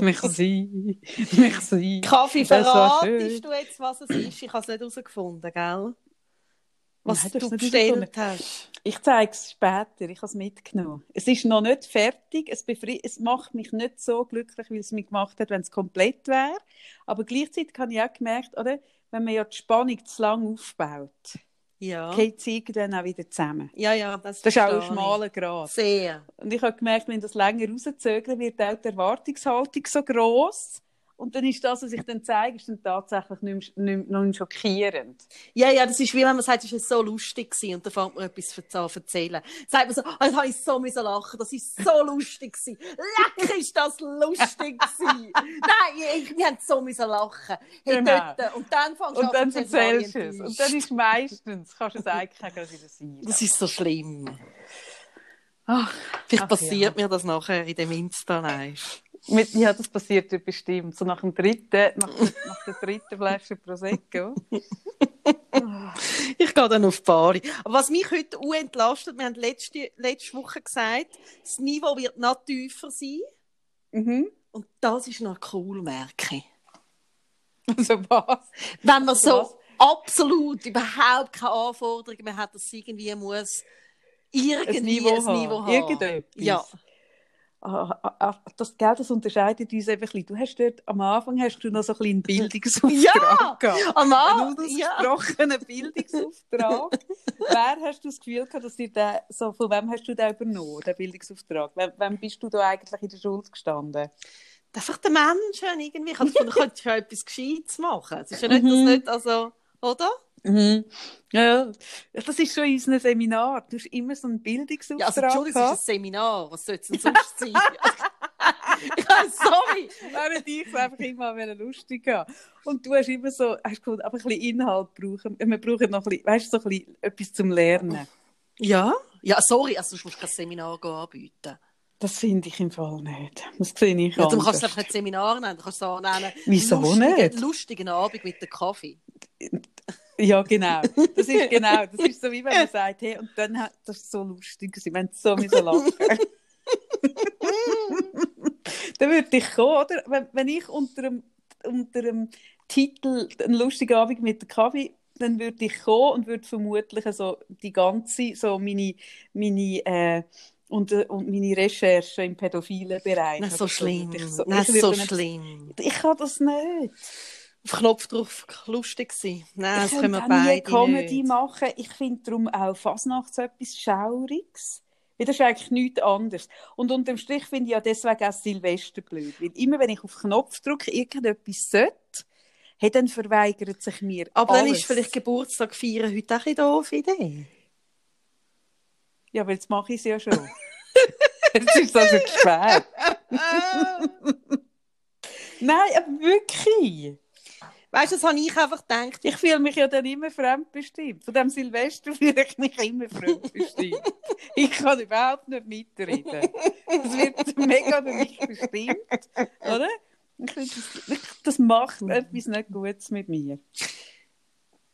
Merci. Merci. Kaffee, verratest du jetzt, was es ist? Ich habe es nicht herausgefunden, gell? Was Nein, du bestellt hast. Ich zeige es später. Ich habe es mitgenommen. Es ist noch nicht fertig. Es, es macht mich nicht so glücklich, wie es mich gemacht hat, wenn es komplett wäre. Aber gleichzeitig habe ich auch gemerkt, oder, wenn man ja die Spannung zu lang aufbaut, Ja. geht irgendwann auch wieder zusammen. Ja, ja, das, Das ist auch ein schmaler Grad. Sehr. Und ich habe gemerkt, wenn das länger rauszögern, wird auch die Erwartungshaltung so gross. Und dann ist das, was ich dann zeige, ist dann tatsächlich nicht mehr, nicht mehr, schockierend. Ja, ja, das ist wie wenn man sagt, es war so lustig gewesen und dann fängt man etwas zu zu erzählen. Sagt man so, oh, jetzt habe ich so müssen lachen, das ist so lustig gewesen. Leck, ist das lustig gewesen. Nein, ich, wir haben so müssen lachen. Hey, Genau. dort, und dann fängst du Und an dann zu erzählen, erzählst du war es. Und dann ist meistens, kannst du es eigentlich wieder sein. Das ist so schlimm. Ach, Vielleicht Ach, passiert ja. mir das nachher in dem Insta-Live. Mit, ja, das passiert ja bestimmt. So nach dem dritten, nach, nach der dritten Flasche Prosecco. Ich gehe dann auf die Bari. Aber was mich heute auch entlastet, wir haben letzte, letzte Woche gesagt, das Niveau wird noch tiefer sein. mhm. Und das ist noch cool, merke ich. Also was? Wenn man Was? so absolut überhaupt keine Anforderungen mehr hat, dass es irgendwie muss irgendwie Ein Niveau haben. Niveau haben. Irgendetwas. Ja. Ah, ah, ah, das, gell, das unterscheidet uns eben ein bisschen. Du hast dort, am Anfang hast du noch so ein bisschen Bildungsauftrag Ja. Am Anfang, ja. unausgesprochenen Bildungsauftrag. Wer hast du das Gefühl gehabt, dass dir der, so, von wem hast du den übernommen, den Bildungsauftrag? Wem, wem bist du da eigentlich in der Schule gestanden? Einfach der Menschen irgendwie. Ich habe gefunden, du könntest ja etwas Gescheites machen. Es ist ja nicht, Mhm. das nicht, also, oder? Mhm. Ja, das ist schon in unserem Seminar. Du hast immer so einen Bildungsauftrag Ja, also, Entschuldigung, es ist ein. Seminar. Was soll es denn sonst sein? weiß, sorry. Während ich es einfach immer lustig haben. Und du hast immer so, hast gefunden, aber ein bisschen Inhalt brauchen. Wir brauchen noch ein bisschen, weißt du, so ein bisschen etwas zum Lernen. Ja? Ja, sorry, also du musst kein Seminar anbieten. Das finde ich im Fall nicht. Das sehe ich Ja, du kannst es einfach nicht Seminar nennen, du kannst es auch nennen. Wieso lustige, nicht? Lustigen Abend mit dem Kaffee. Ja, genau. Das ist genau. Das ist so wie wenn man sagt, hey, und dann hat das so lustig gewesen, wenn so müssen lachen. dann würde ich kommen, oder? Wenn, wenn ich unter dem, unter dem Titel «Ein lustiger Abend mit dem Kaffee» dann würde ich kommen und würde vermutlich so die ganze, so meine, meine, äh, und, und meine Recherche im pädophilen Bereich. Nein, so schlimm. ich so, schlimm. Ich kann das nicht. Auf Knopfdruck lustig sein. Nein, das ich können wir auch nie beide Comedy nicht. machen. Ich finde darum auch Fasnacht so etwas Schauriges. Das ist eigentlich nichts anderes. Und unterm Strich finde ich ja deswegen auch Silvester blöd. Weil immer, wenn ich auf Knopfdruck irgendetwas sollte, hey, dann verweigert sich mir Aber alles. dann ist vielleicht Geburtstag feiern heute auch ein bisschen doof Idee. Ja, aber jetzt mache ich es ja schon. Jetzt ist es also spät. Nein, aber wirklich. Weißt du, das habe ich einfach gedacht. Ich fühle mich ja dann immer fremdbestimmt. Von dem Silvester fühle ich mich immer fremdbestimmt. ich kann überhaupt nicht mitreden. Es wird mega mich bestimmt, oder? Ich das, ich- das macht etwas nicht Gutes mit mir.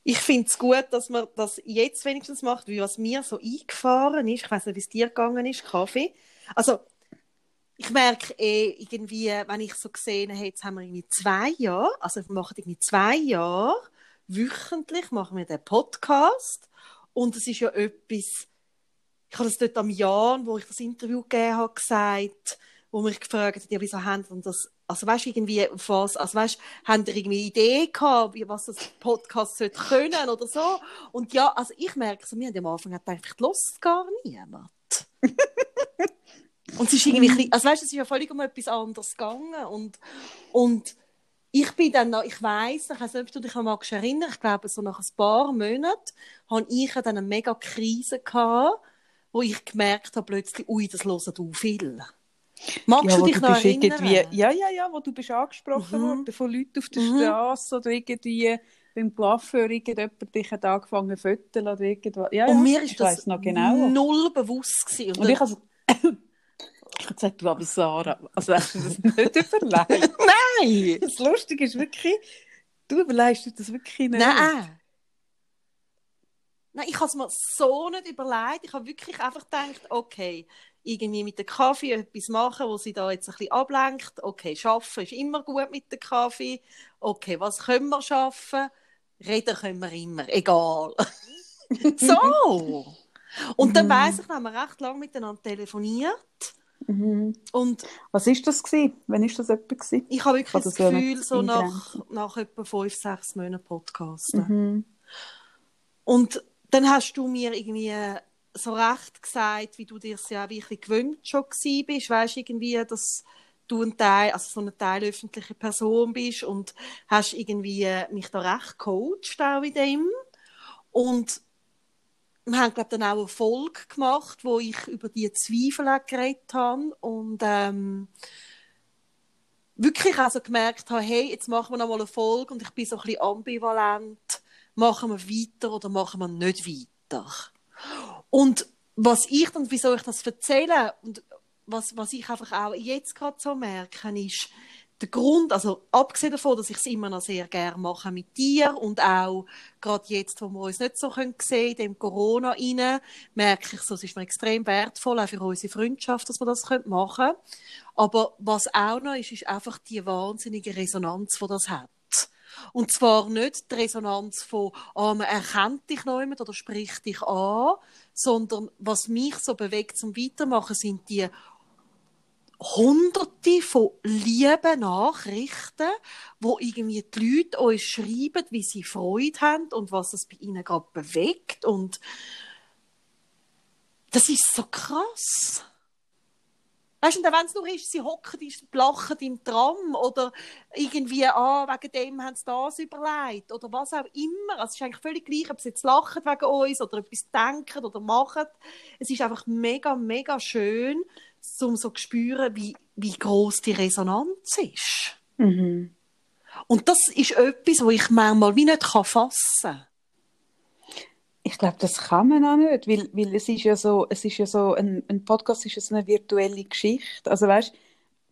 Ich finde es gut, dass man das jetzt wenigstens macht, wie was mir so eingefahren ist. Ich weiß nicht, wie es dir gegangen ist, Kaffee. Also, ich merke eh irgendwie, wenn ich so gesehen habe, jetzt haben wir irgendwie zwei Jahre, also wir machen irgendwie zwei Jahre, wöchentlich machen wir den Podcast. Und es ist ja etwas, ich habe das dort am Jahr, wo ich das Interview gegeben habe, gesagt, wo mich gefragt hat, ja, wieso haben denn das, also weißt irgendwie, auf was, also weißt haben ihr irgendwie Idee gehabt, was das Podcast sollte können oder so? Und ja, also ich merke so, wir haben am Anfang gedacht, vielleicht lässt gar niemand. und es ist irgendwie, bisschen- also weißt es ist ja völlig um etwas anderes gegangen und, und ich bin dann noch, ich weiss, ich weiß nicht, ob du dich magst erinnern, ich glaube, so nach ein paar Monaten hatte ich dann eine mega Krise gehabt, wo ich gemerkt habe plötzlich, ui, das hören du viel. Magst ja, du dich du noch erinnern? ja, ja, ja, wo du bist angesprochen Mhm. worden von Leuten auf der Mhm. Straße oder irgendwie beim Coiffeur irgendjemand dich hat angefangen zu föteln oder irgendwas. Ja, Und mir ist das genau. null bewusst gewesen. Und ich habe ich habe gesagt, du aber Sarah, also hast du das nicht überlegt? Nein! Das Lustige ist wirklich, du überlegst dir das wirklich nicht. Nein! Nein, ich habe es mir so nicht überlegt. Ich habe wirklich einfach gedacht, okay, irgendwie mit dem Kaffee etwas machen, wo sie da jetzt ein bisschen ablenkt. Okay, schaffen ist immer gut mit dem Kaffee. Okay, was können wir schaffen? Reden können wir immer, egal. so! Und dann Mhm. weiss ich, haben wir recht lange miteinander telefoniert. Mhm. Und Was ist das gewesen? Wann ist das jemand gewesen? ich habe wirklich das Gefühl, so nach, nach etwa fünf, sechs Monaten Podcasten. Mhm. Und dann hast du mir irgendwie so recht gesagt, wie du dir es ja wirklich gewöhnt schon gewesen bist, weißt irgendwie, dass du ein Teil, also so eine teilöffentliche Person bist und hast irgendwie mich da recht gecoacht auch in dem. Und wir haben, glaube dann auch eine Folge gemacht, wo ich über die Zweifel geredet habe und ähm, wirklich also gemerkt habe, hey, jetzt machen wir noch mal eine Folge und ich bin so ein bisschen ambivalent, machen wir weiter oder machen wir nicht weiter. Und was ich dann, wieso ich das erzähle und was, was ich einfach auch jetzt gerade so merke, ist, der Grund, also abgesehen davon, dass ich es immer noch sehr gerne mache mit dir und auch gerade jetzt, wo wir uns nicht so können sehen, in dem Corona rein, merke ich so, es ist mir extrem wertvoll, auch für unsere Freundschaft, dass wir das machen können. Aber was auch noch ist, ist einfach die wahnsinnige Resonanz, die das hat. Und zwar nicht die Resonanz von, ah, man erkennt dich noch jemand oder spricht dich an, sondern was mich so bewegt zum Weitermachen, sind die hunderte von lieben Nachrichten, wo irgendwie die Leute uns schreiben, wie sie Freude haben und was es bei ihnen gerade bewegt und das ist so krass. Weißt du, wenn es nur ist, sie hocken, lachen im Tram oder irgendwie, ah, wegen dem haben sie das überlegt oder was auch immer. Also es ist eigentlich völlig gleich, ob sie jetzt lachen wegen uns oder etwas denken oder machen. Es ist einfach mega, mega schön, um so zu spüren, wie, wie groß die Resonanz ist. Mhm. Und das ist etwas, wo ich manchmal wie nicht fassen kann. Ich glaube, das kann man auch nicht, weil, weil es ist ja so, es ist ja so, ein, ein Podcast ist ja so eine virtuelle Geschichte. Also weißt,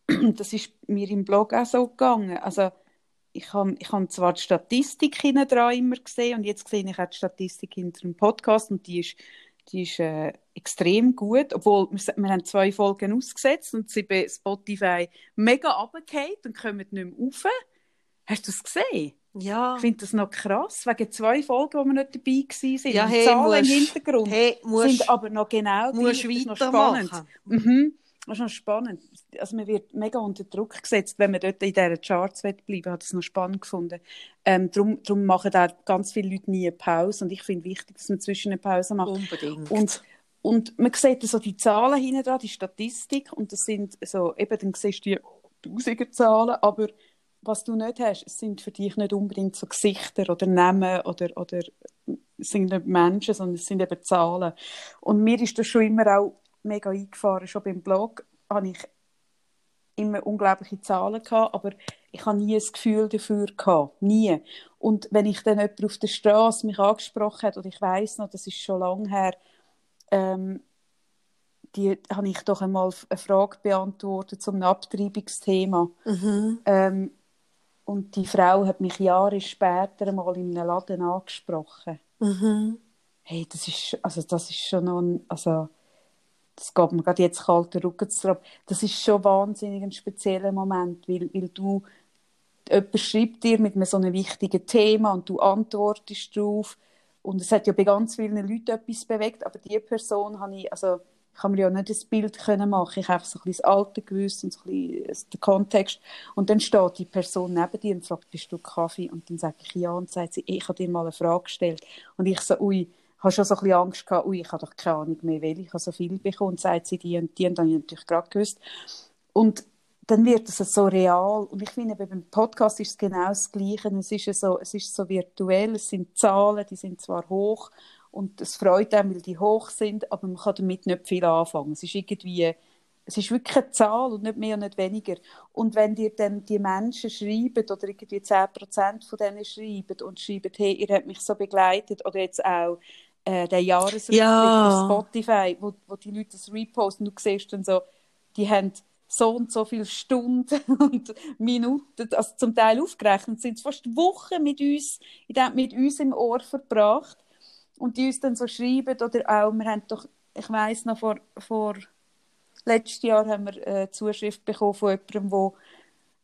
das ist mir im Blog auch so gegangen. Also ich habe ich hab zwar die Statistik hinten dran immer gesehen und jetzt sehe ich auch die Statistik hinter dem Podcast und die ist, die ist äh, extrem gut, obwohl wir, wir haben zwei Folgen ausgesetzt und sie bei Spotify mega runtergefallen und kommen nicht mehr rauf. Hast du das gesehen? Ja. Ich finde das noch krass, wegen zwei Folgen, wo wir nicht dabei waren. Ja, Die hey, Zahlen im musst- Hintergrund Hey, musst, sind aber noch genau musst gleich. Das ist noch spannend. Mhm. Das ist noch spannend. Also man wird mega unter Druck gesetzt, wenn man dort in diesen Charts bleiben habe das noch spannend gefunden. Ähm, darum, darum machen auch ganz viele Leute nie eine Pause. Und ich finde wichtig, dass man zwischen eine Pause macht. Unbedingt. Und, und man sieht so die Zahlen hinten dran, die Statistik. Und das sind so, eben, dann siehst du die Tausenderzahlen, aber was du nicht hast, es sind für dich nicht unbedingt so Gesichter oder Namen oder, oder es sind nicht Menschen, sondern es sind eben Zahlen. Und mir ist das schon immer auch mega eingefahren. Schon beim Blog habe ich immer unglaubliche Zahlen gehabt, aber ich habe nie ein Gefühl dafür gehabt. Nie. Und wenn ich dann jemand auf der Straße mich angesprochen hat, und ich weiß noch, das ist schon lange her, ähm, die habe ich doch einmal eine Frage beantwortet zum Abtreibungsthema. mhm. Ähm, und die Frau hat mich Jahre später einmal in einem Laden angesprochen. Mhm. Hey, das ist, also das ist schon noch ein, also das geht mir gerade jetzt kalter Rücken zu Das ist schon wahnsinnig ein spezieller Moment, weil, weil du, jemand schreibt dir mit einem so einem wichtigen Thema und du antwortest darauf und es hat ja bei ganz vielen Leuten etwas bewegt, aber die Person habe ich, also ich kann mir ja nicht das Bild können machen. Ich habe so ein bisschen das Alter gewusst und so ein bisschen den Kontext. Und dann steht die Person neben dir und fragt, bist du Kaffee? Und dann sage ich ja und sagt sie, ich habe dir mal eine Frage gestellt. Und ich so, ui, habe schon so ein Angst gehabt, ui, ich habe doch keine Ahnung mehr, weil ich habe so viel bekommen. Sagt sie, die und die, und dann habe ich natürlich gerade gewusst. Und dann wird es so real. Und ich finde, beim Podcast ist es genau das Gleiche. Es ist so, es ist so virtuell, es sind Zahlen, die sind zwar hoch und es freut einem, weil die hoch sind, aber man kann damit nicht viel anfangen. Es ist irgendwie, es ist wirklich eine Zahl und nicht mehr und nicht weniger. Und wenn dir dann die Menschen schreiben oder irgendwie 10% von denen schreiben und schreiben, hey, ihr habt mich so begleitet oder jetzt auch äh, der Jahresrückblick Ja. auf Spotify, wo, wo die Leute das reposten, du siehst dann so, die haben so und so viele Stunden und Minuten, also zum Teil aufgerechnet, sind fast Wochen mit uns, mit uns im Ohr verbracht und die uns dann so schreiben oder auch, wir haben doch, ich weiss noch, vor, vor letztes Jahr haben wir eine Zuschrift bekommen von jemandem, der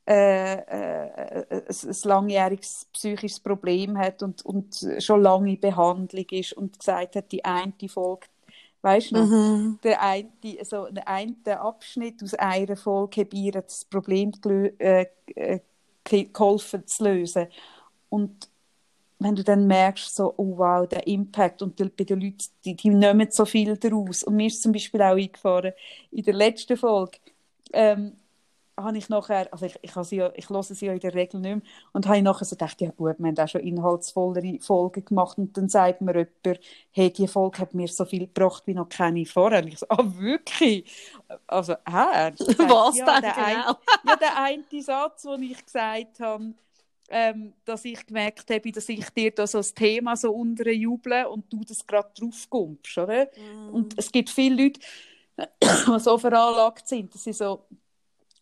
äh, äh, ein, ein langjähriges psychisches Problem hat und, und schon lange in Behandlung ist und gesagt hat, die eine Folge, weißt du noch, Mhm. der eine, also der eine Abschnitt aus einer Folge hat ihr das Problem äh, äh, ge- geholfen zu lösen. Und wenn du dann merkst, so, oh wow, der Impact und die, bei den Leuten, die, die nehmen so viel daraus. Und mir ist zum Beispiel auch eingefahren, in der letzten Folge, ähm, habe ich nachher, also ich, ich, habe sie ja, ich höre sie ja in der Regel nicht mehr, und habe ich nachher so gedacht, ja gut, wir haben auch schon inhaltsvollere Folgen gemacht und dann sagt mir jemand, hey, die Folge hat mir so viel gebracht wie noch keine vorher. Und ich so, ah, wirklich? Also, hä? Was ja, denn der ein- genau? ja, der eine Satz, den ich gesagt habe, ähm, dass ich gemerkt habe, dass ich dir da so das Thema so unterjuble und du das gerade drauf kommst, oder? Und es gibt viele Leute, die so veranlagt sind, dass sie so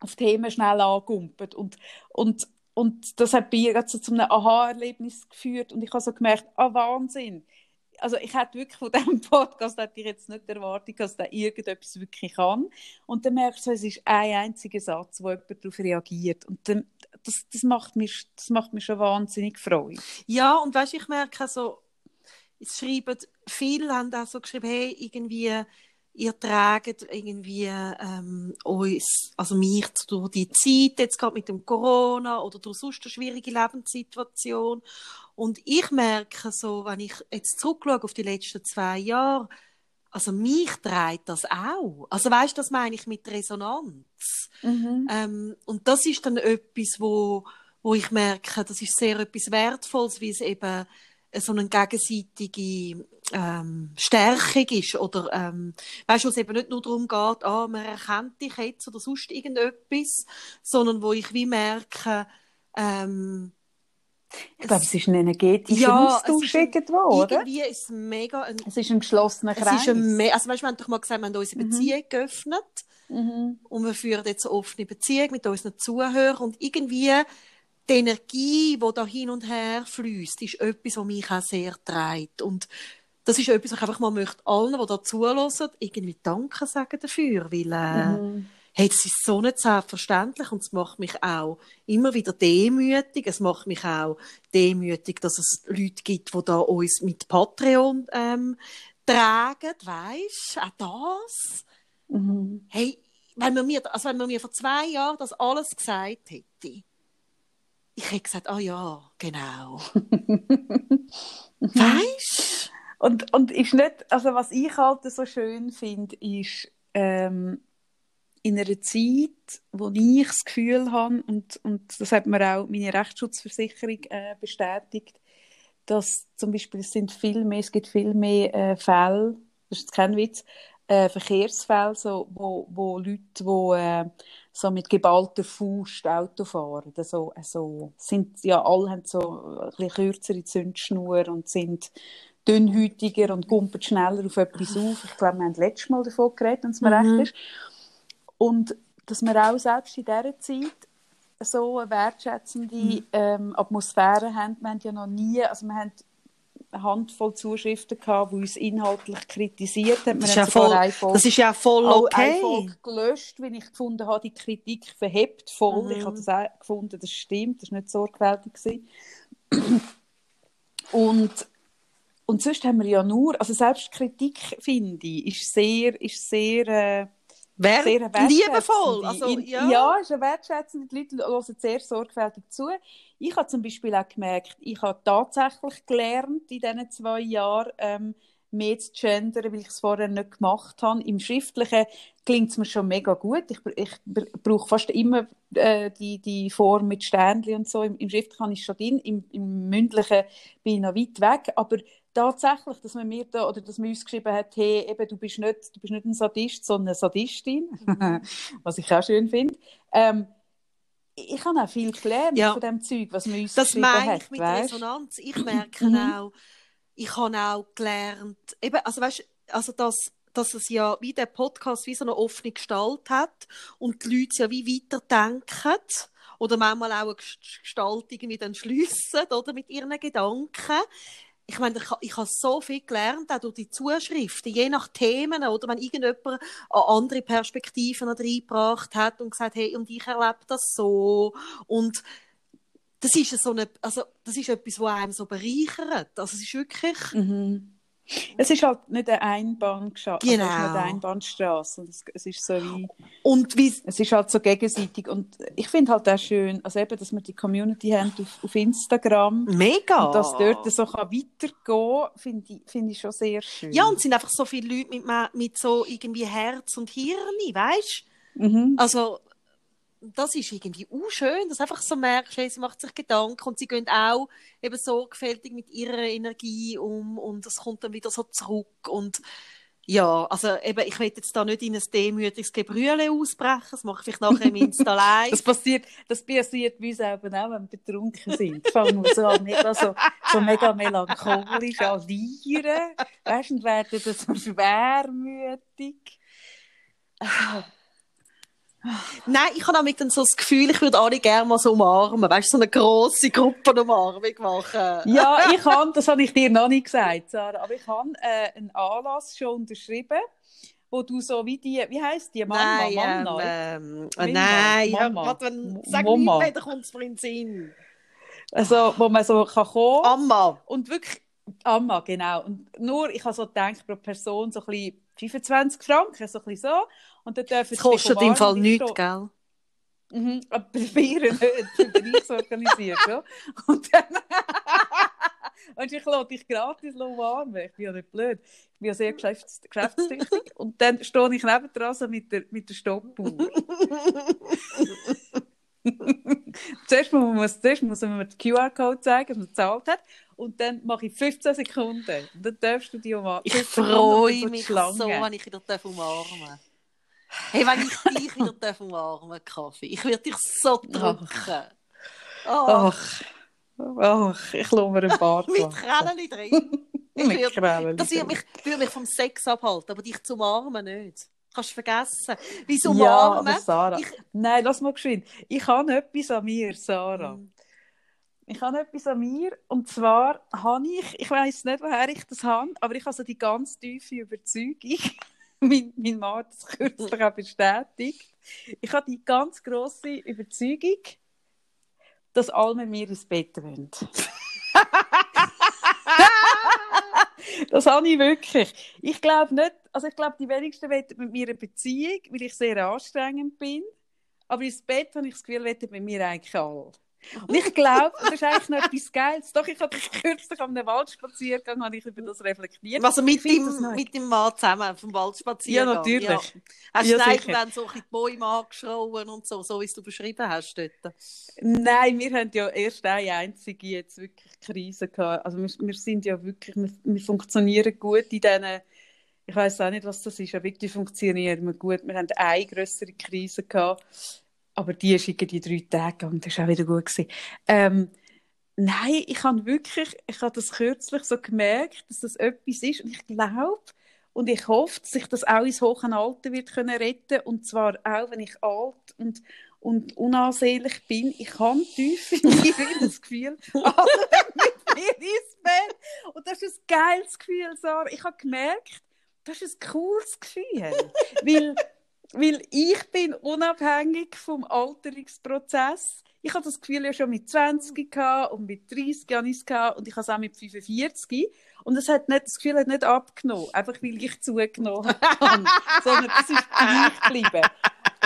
auf Themen schnell angumpen. Und, und, und das hat bei ihr so zu einem Aha-Erlebnis geführt. Und ich habe so gemerkt, ah, Wahnsinn. Also ich hätte wirklich von diesem Podcast hätte ich jetzt nicht erwartet, dass der irgendetwas wirklich kann. Und dann merkst du, es ist ein einziger Satz, wo jemand darauf reagiert. Und dann, das, das, macht mich, das macht mich schon wahnsinnig Freude. Ja, und weißt, ich merke so, es schreiben, viele haben auch so geschrieben, hey, irgendwie, ihr tragt irgendwie ähm, uns, also mich durch die Zeit, jetzt gerade mit dem Corona oder durch sonst eine schwierige Lebenssituation. Und ich merke so, wenn ich jetzt zurückschaue auf die letzten zwei Jahre, also mich trägt das auch. Also weißt, das meine ich mit Resonanz. Ähm, und das ist dann etwas, wo, wo ich merke, das ist sehr etwas Wertvolles, wie es eben so eine gegenseitige ähm, Stärkung ist. Oder, ähm, weißt du, es eben nicht nur darum geht, ah, man erkennt dich jetzt oder sonst irgendetwas, sondern wo ich wie merke, ähm, Ich glaube, es ist ein energetischer Ja, es Austausch ist ein- irgendwo, oder? irgendwie ist es mega ein, Es ist ein geschlossener es Kreis. ist ein, also weißt, wir haben doch mal gesagt, wir haben unsere Mhm. Beziehung geöffnet. Mhm. Und wir führen jetzt eine offene Beziehung mit unseren Zuhörern. Und irgendwie die Energie, die da hin und her fließt, ist etwas, was mich auch sehr treibt. Und das ist etwas, was ich einfach mal möchte, allen, die da zuhören, irgendwie Danke sagen dafür. Weil, äh, Mhm. hey, das ist so nicht selbstverständlich und es macht mich auch immer wieder demütig. Es macht mich auch demütig, dass es Leute gibt, die da uns mit Patreon ähm, tragen, weisst, auch das. Mhm. Hey, wenn man mir, also wenn man mir vor zwei Jahren das alles gesagt hätte, ich hätte gesagt, ah ja, genau. weißt Und, und ist nicht, also was ich halt so schön finde, ist, ähm, in einer Zeit, wo ich das Gefühl habe, und, und das hat mir auch meine Rechtsschutzversicherung äh, bestätigt, dass zum Beispiel es sind viel mehr, es gibt viel mehr äh, Fälle, das ist kein Witz, äh, Verkehrsfälle, so, wo, wo Leute, wo äh, so mit geballter Faust Auto fahren, also, also sind ja alle haben so ein bisschen kürzere Zündschnur und sind dünnhäutiger und gumpen schneller auf etwas auf. Ich glaube, wir haben letztes Mal davon geredet, wenn es mir Mhm. recht ist. Und dass wir auch selbst in dieser Zeit so eine wertschätzende Mhm. ähm, Atmosphäre haben. Wir haben ja noch nie, also wir haben eine Handvoll Zuschriften gehabt, die uns inhaltlich kritisiert haben. Das ist, ja voll, Folge das ist ja voll okay. Folge gelöscht, weil ich gefunden habe, die Kritik verhebt voll. Mhm. Ich habe das auch gefunden, das stimmt, das war nicht sorgfältig. gewesen. Und, und sonst haben wir ja nur, also selbst Kritik, finde ich, ist sehr, ist sehr, äh, Wer, liebevoll. Also, ja. ja, ist eine wertschätzende. Die Leute hören sehr sorgfältig zu. Ich habe zum Beispiel auch gemerkt, ich habe tatsächlich gelernt in diesen zwei Jahren, ähm, mehr zu gendern, weil ich es vorher nicht gemacht habe. Im Schriftlichen klingt es mir schon mega gut. Ich, ich brauche fast immer äh, die, die Form mit Sternchen und so. Im, im Schriftlichen habe ich schon drin, im, im Mündlichen bin ich noch weit weg. Aber tatsächlich, dass man mir da, oder dass man uns geschrieben hat, hey, eben, du bist nicht, du bist nicht ein Sadist, sondern eine Sadistin, was ich auch schön finde. Ähm, ich habe auch viel gelernt ja. von dem Zeug, was man uns das geschrieben meine hat. ich mit weißt? Resonanz. Ich merke Mhm. auch, ich habe auch gelernt, eben, also weißt, also dass, dass es ja wie der Podcast wie so eine offene Gestalt hat und die Leute ja wie weiterdenken oder manchmal auch eine Gest- Gestalt irgendwie dann schliessen, oder mit ihren Gedanken. Ich meine, ich, ha- ich habe so viel gelernt, auch durch die Zuschriften, je nach Themen, oder wenn irgendjemand andere Perspektiven reingebracht hat und gesagt, hey, und ich erlebe das so und das ist so eine, also das ist etwas, was einem so bereichert. Also es ist wirklich, Mhm. Es ist halt nicht eine Einbahnstraße, also es ist nicht Genau. eine Einbahnstraße. und Es, ist so wie, und wie, es ist halt so gegenseitig und ich finde halt auch schön, also eben, dass wir die Community haben auf, auf Instagram mega. und dass dort so kann weitergehen, finde ich, finde ich schon sehr schön. ja, und es sind einfach so viele Leute mit, mit so irgendwie Herz und Hirn, weißt mhm. Also, das ist irgendwie auch schön, dass einfach so merkst, hey, sie macht sich Gedanken und sie gehen auch eben sorgfältig mit ihrer Energie um und es kommt dann wieder so zurück und ja, also eben, ich will jetzt da nicht in ein demütiges Gebrülle ausbrechen, das mache ich vielleicht nachher im Insta live. Das passiert, das passiert bei uns eben auch, wenn wir betrunken sind. Fangen wir so an, mega, so, so mega melancholisch an lieren, weißt, und werden dann so schwermütig. Nein, ich habe damit dann so das Gefühl, ich würde alle gerne mal so umarmen, weißt du, so eine grosse Gruppenumarmung machen. Ja, ich habe, das habe ich dir noch nicht gesagt, Sarah, aber ich habe äh, einen Anlass schon unterschrieben, wo du so wie die, wie heisst die, Mama, nein, Mama, ähm, äh, nein, Mama. warte, wenn, sag Mama. nicht mehr, da kommt es in den Sinn. also, wo man so kann kommen Amma. und wirklich, Amma, genau, und nur, ich habe so gedacht, pro Person so ein bisschen 25 Franken, so ein bisschen so, und dann dürfen Das kostet im Fall nichts, gell? Mhm, aber bei ihr nicht, bin ich organisiert, ja. Und dann... Und ich lasse dich gratis umarmen. Ich bin ja nicht blöd. Ich bin ja sehr geschäfts geschäftstüchtig. Und dann stehe ich nebendran so mit der, mit der Stoppuhr. zuerst, muss man, zuerst muss man mir den QR-Code zeigen, dass man gezahlt hat. Und dann mache ich 15 Sekunden. Und dann darfst du die umarmen. Ich 15 Sekunden freue mich die so, Schlange. wenn ich darf umarmen. Hey, wenn ich dich wieder umarmen Kaffee. Ich werde dich so drücken. Oh, Ach, ach, ich lasse mir einen Bart mit. Krällen drin. Ich Mit würde- Krällen Das würde mich, würde mich vom Sex abhalten, aber dich zu umarmen nicht. Kannst du vergessen. Wieso Ja, umarmen? aber Sarah. Ich- Nein, lass mal geschwind. Ich habe etwas an mir, Sarah. Mm. Ich habe etwas an mir und zwar habe ich, ich weiß nicht, woher ich das habe, aber ich habe so die ganz tiefe Überzeugung, mein, mein Mann hat das kürzlich auch bestätigt, ich habe die ganz grosse Überzeugung, dass alle mit mir ins Bett wollen. das habe ich wirklich. Ich glaube nicht, also ich glaube, die wenigsten wollen mit mir eine Beziehung, weil ich sehr anstrengend bin. Aber ins Bett habe ich das Gefühl, wollen mit mir eigentlich alle. Und ich glaube, das ist eigentlich noch etwas Geiles. Doch, ich hatte kürzlich an einem Waldspaziergang habe ich über das reflektiert. Also mit dem, mit dem Mann zusammen vom Waldspaziergang. Ja, natürlich. Ja. Hast Ja, du irgendwann so die Bäume angeschrauen und so, so wie du beschrieben hast dort. Nein, wir haben ja erst eine einzige jetzt wirklich Krise gehabt. Also wir, wir sind ja wirklich, wir, wir funktionieren gut in diesen, ich weiß auch nicht, was das ist, aber wirklich funktionieren wir gut. Wir haben eine größere Krise gehabt, aber die ist irgendwie drei Tage gegangen, das war auch wieder gut. Gewesen. Ähm, nein, ich habe wirklich, ich habe das kürzlich so gemerkt, dass das etwas ist und ich glaube und ich hoffe, dass ich das auch ins hohe Alter wird können retten und zwar auch, wenn ich alt und und unansehlich bin. Ich habe tief in mir das Gefühl, alle mit mir ins Bett. Und das ist ein geiles Gefühl, Sarah. Ich habe gemerkt, das ist ein cooles Gefühl. weil, weil ich bin unabhängig vom Alterungsprozess. Ich habe das Gefühl ja schon mit 20 gehabt und mit 30 habe ich es gehabt und ich habe es auch mit 45. Und es hat nicht, das Gefühl hat nicht abgenommen, einfach weil ich zugenommen habe, sondern es ist gleich geblieben.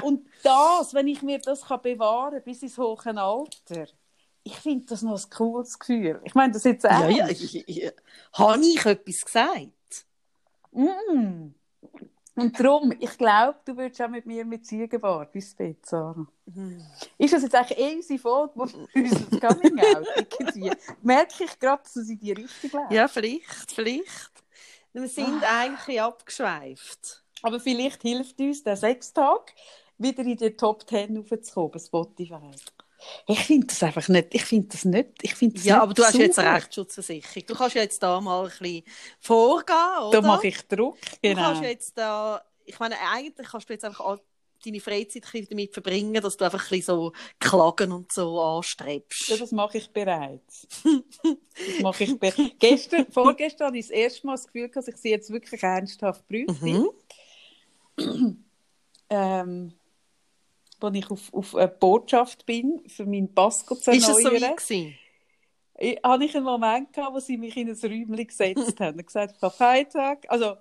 Und das, wenn ich mir das kann bewahren kann bis ins hohe Alter, ich finde das noch ein cooles Gefühl. Ich meine das jetzt auch. Ja, ja, ich, ich, habe ich etwas gesagt? Mm. Und darum, ich glaube, du würdest auch mit mir mit Ziegenbart ins Bett, Sarah. Mhm. Ist das jetzt eigentlich eh unsere Folge, wo wir unser Coming-out irgendwie? Merke ich gerade, dass es in die Richtung läuft? Ja, vielleicht, vielleicht. Wir sind Ah. eigentlich abgeschweift. Aber vielleicht hilft uns der Sechstag, wieder in die Top Ten aufzukommen, bei Spotify. Ich finde das einfach nicht, ich finde das nicht, ich finde das Ja, aber du hast jetzt eine Rechtsschutzversicherung. Du kannst ja jetzt da mal ein bisschen vorgehen, oder? Da mache ich Druck, Du genau. kannst jetzt da, ich meine, eigentlich kannst du jetzt einfach deine Freizeit ein bisschen damit verbringen, dass du einfach ein bisschen so Klagen und so anstrebst. Ja, das mache ich bereits. Das mache ich be Gestern, vorgestern hatte ich das erste Mal das Gefühl, dass ich sie jetzt wirklich ernsthaft prüfe. Mhm. Ähm, als ich auf, auf eine Botschaft bin, für meinen Pass zu Ist es so erneuern, weit gewesen? ich, hatte ich einen Moment gehabt, wo sie mich in ein Räumchen gesetzt haben und gesagt, ich habe Freitag. Also,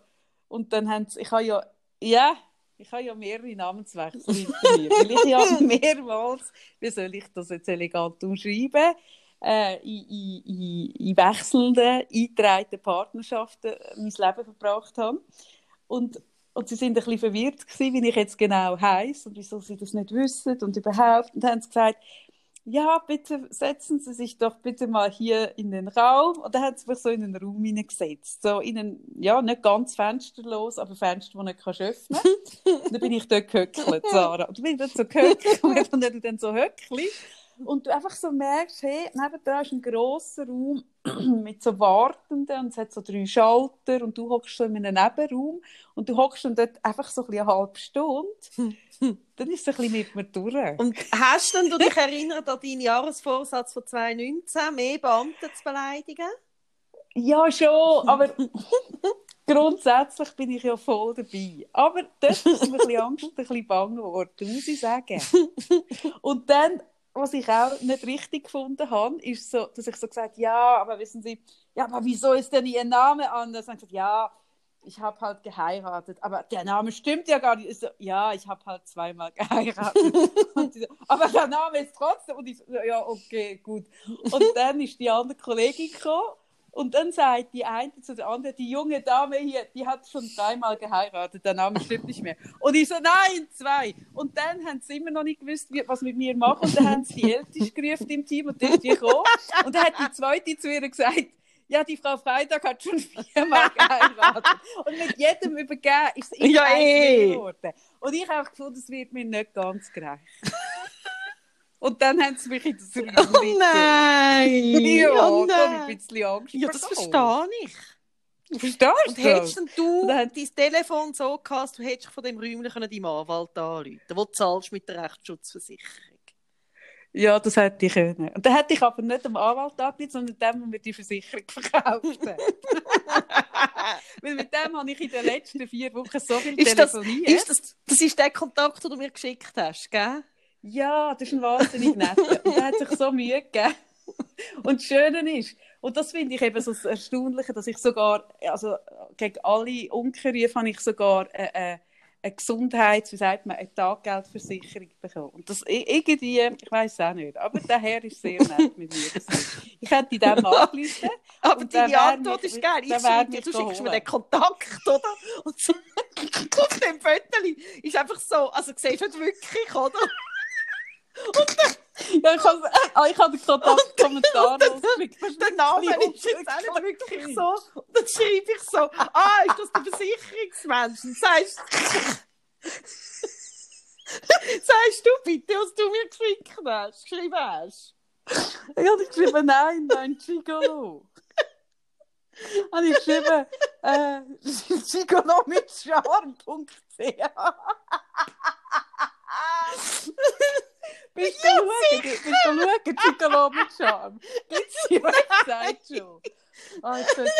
und dann haben sie, ich habe ja, ja, ich habe ja mehrere Namenswechsel hinter mir. Weil ich ja mehrmals, wie soll ich das jetzt elegant umschreiben, äh, in, in, in, in wechselnden, eingetragenen Partnerschaften mein Leben verbracht habe. Und, und sie sind ein bisschen verwirrt gewesen, wie ich jetzt genau heiße und wieso sie das nicht wissen und überhaupt. Und dann haben sie gesagt, ja, bitte setzen Sie sich doch bitte mal hier in den Raum. Und dann hat sie mich so in den Raum hineingesetzt. So in einen, ja, nicht ganz fensterlos, aber Fenster, die nicht kannst öffnen Und dann bin ich dort gehöckelt, Sarah. Und dann bin ich dort so gehöckelt, und dann dann so höckli. Und du einfach so merkst, hey, nebenan ist ein grosser Raum mit so Wartenden und es hat so drei Schalter und du hockst so in einem Nebenraum und du hockst dann dort einfach so ein bisschen eine halbe Stunde. Dann ist es ein bisschen mit mir durch. Und hast denn du dich erinnert an deinen Jahresvorsatz von 2019, mehr Beamte zu beleidigen? Ja, schon, aber grundsätzlich bin ich ja voll dabei. Aber das ist mir ein bisschen Angst und ein bisschen bang geworden, muss ich sagen. Und dann, was ich auch nicht richtig gefunden habe, ist so, dass ich so gesagt ja, aber wissen Sie, ja, aber wieso ist denn Ihr Name anders? Und ich gesagt, ja, ich habe halt geheiratet, aber der Name stimmt ja gar nicht. Ich so, ja, ich habe halt zweimal geheiratet. So, aber der Name ist trotzdem. Und ich so, ja, okay, gut. Und dann ist die andere Kollegin gekommen und dann sagt die eine zu der anderen, die junge Dame hier, die hat schon dreimal geheiratet, der Name stimmt nicht mehr. Und ich so, nein, zwei. Und dann haben sie immer noch nicht gewusst, was mit mir machen. Und dann haben sie die Älteste gerufen im Team und die ist die gekommen. Und dann hat die zweite zu ihr gesagt, ja, die Frau Freitag hat schon viermal geheiratet. Und mit jedem übergeben ist es immer Ja, eh. geworden. Und ich habe gefunden, es wird mir nicht ganz gerecht. Und dann haben sie mich in das Raum Oh nein! Ja, oh da habe nein. ich ein bisschen Angst Ja, das verstehe ich. Verstehst Und du? hättest denn du Und dein Telefon so gehabt, du hättest von dem Räumlichen können deinem Anwalt anrufen wo du zahlst mit der Rechtsschutzversicherung. Ja, das hätte ich können. Und dann hätte ich aber nicht dem Anwalt angerufen, sondern dem, der mir die Versicherung verkauft hat. Weil mit dem habe ich in den letzten vier Wochen so viel Ist das, telefoniert. ist das, das ist der Kontakt, den du mir geschickt hast, gell? Ja, das ist ein wahnsinnig netter. Und er hat sich so Mühe gegeben. Und das Schöne ist, und das finde ich eben so das Erstaunliche, dass ich sogar, also gegen alle Unkenrufe habe ich sogar eine, eine, eine Gesundheits-, wie sagt man, eine Taggeldversicherung bekommen. Und das irgendwie, ich weiß es auch nicht, aber der Herr ist sehr nett mit mir. Ich hätte in dem angerufen. Aber deine Antwort ist geil. Ich schreibe dir, du schickst mir den Kontakt, oder? Und so, auf dem Foto ist einfach so, also siehst du nicht wirklich, oder? Ja, ich habe, ah, ich habe den Kontakt kommentarlos geklickt. Der Name ist jetzt auch nicht wirklich so. Und dann schreibe ich so, ah, ist das der Versicherungsmensch? Und sagst, sagst du bitte, was du mir geschickt hast, geschrieben hast? Ich habe geschrieben, nein, nein, Gigolo. habe ich geschrieben, äh, Gigolo mit Charme.ch. Bist du bist du schauen, Gigolo mit Charme? Die Website sollte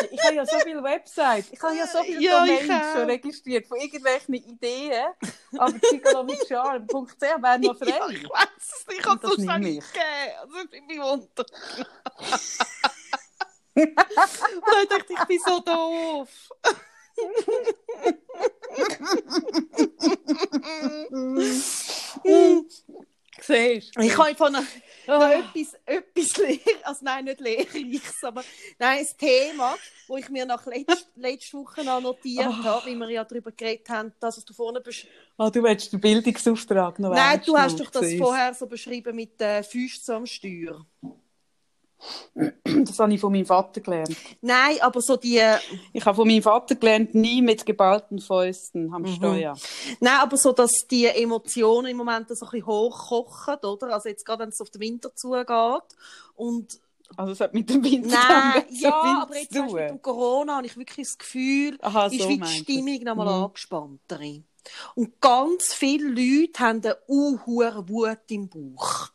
ich, ich habe ja so viele Websites, ich habe ja so viele Ja, Domains schon registriert von irgendwelchen Ideen, aber Charme.ch wäre noch frei. Ja, ich weiß es nicht, ich habe es nehme nicht ich. gegeben. Also ich bin. Und ich dachte, ich bin so doof. Siehst? Ich habe von noch Ah. etwas, etwas lehr, also nein, nicht lehrreiches, aber nein, ein Thema, wo ich mir nach letzt, letzte Woche noch notiert Ah. habe, weil wir ja darüber geredet haben, dass was du vorne besch Ah, du willst den Bildungsauftrag noch Nein, du hast doch das vorher so beschrieben mit den Füßen am Steuer. Das habe ich von meinem Vater gelernt. Nein, aber so die, Ich habe von meinem Vater gelernt, nie mit geballten Fäusten am Mhm. Steuer. nein, aber so, dass die Emotionen im Moment so ein bisschen hochkochen, oder? Also jetzt gerade, wenn es auf den Winter zugeht und Also es hat mit dem Winter Nein, ja, viel aber jetzt weißt, mit dem Corona habe ich wirklich das Gefühl, Aha, ist so wie die. Stimmung noch mal Mhm. angespannter. Und ganz viele Leute haben eine unhure Wut im Bauch.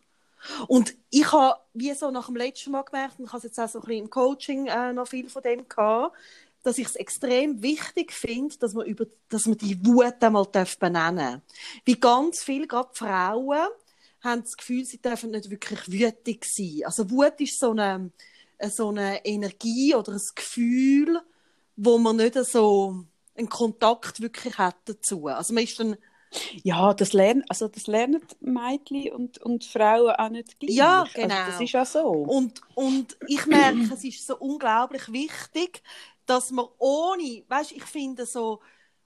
Und ich habe, wie so nach dem letzten Mal gemerkt, und ich habe es jetzt auch so ein bisschen im Coaching äh, noch viel von dem gehabt, dass ich es extrem wichtig finde, dass man, über, dass man die Wut einmal benennen darf. Wie ganz viele, gerade Frauen, haben das Gefühl, sie dürfen nicht wirklich wütig sein. Also Wut ist so eine, so eine Energie oder ein Gefühl, wo man nicht so einen Kontakt wirklich hat dazu. Also man ist dann, Ja, das lernen, also das lernen Mädchen und, und Frauen auch nicht gleich. Ja, genau. Also das ist ja so. und, und ich merke, es ist so unglaublich wichtig, dass man ohne, weißt, ich finde so,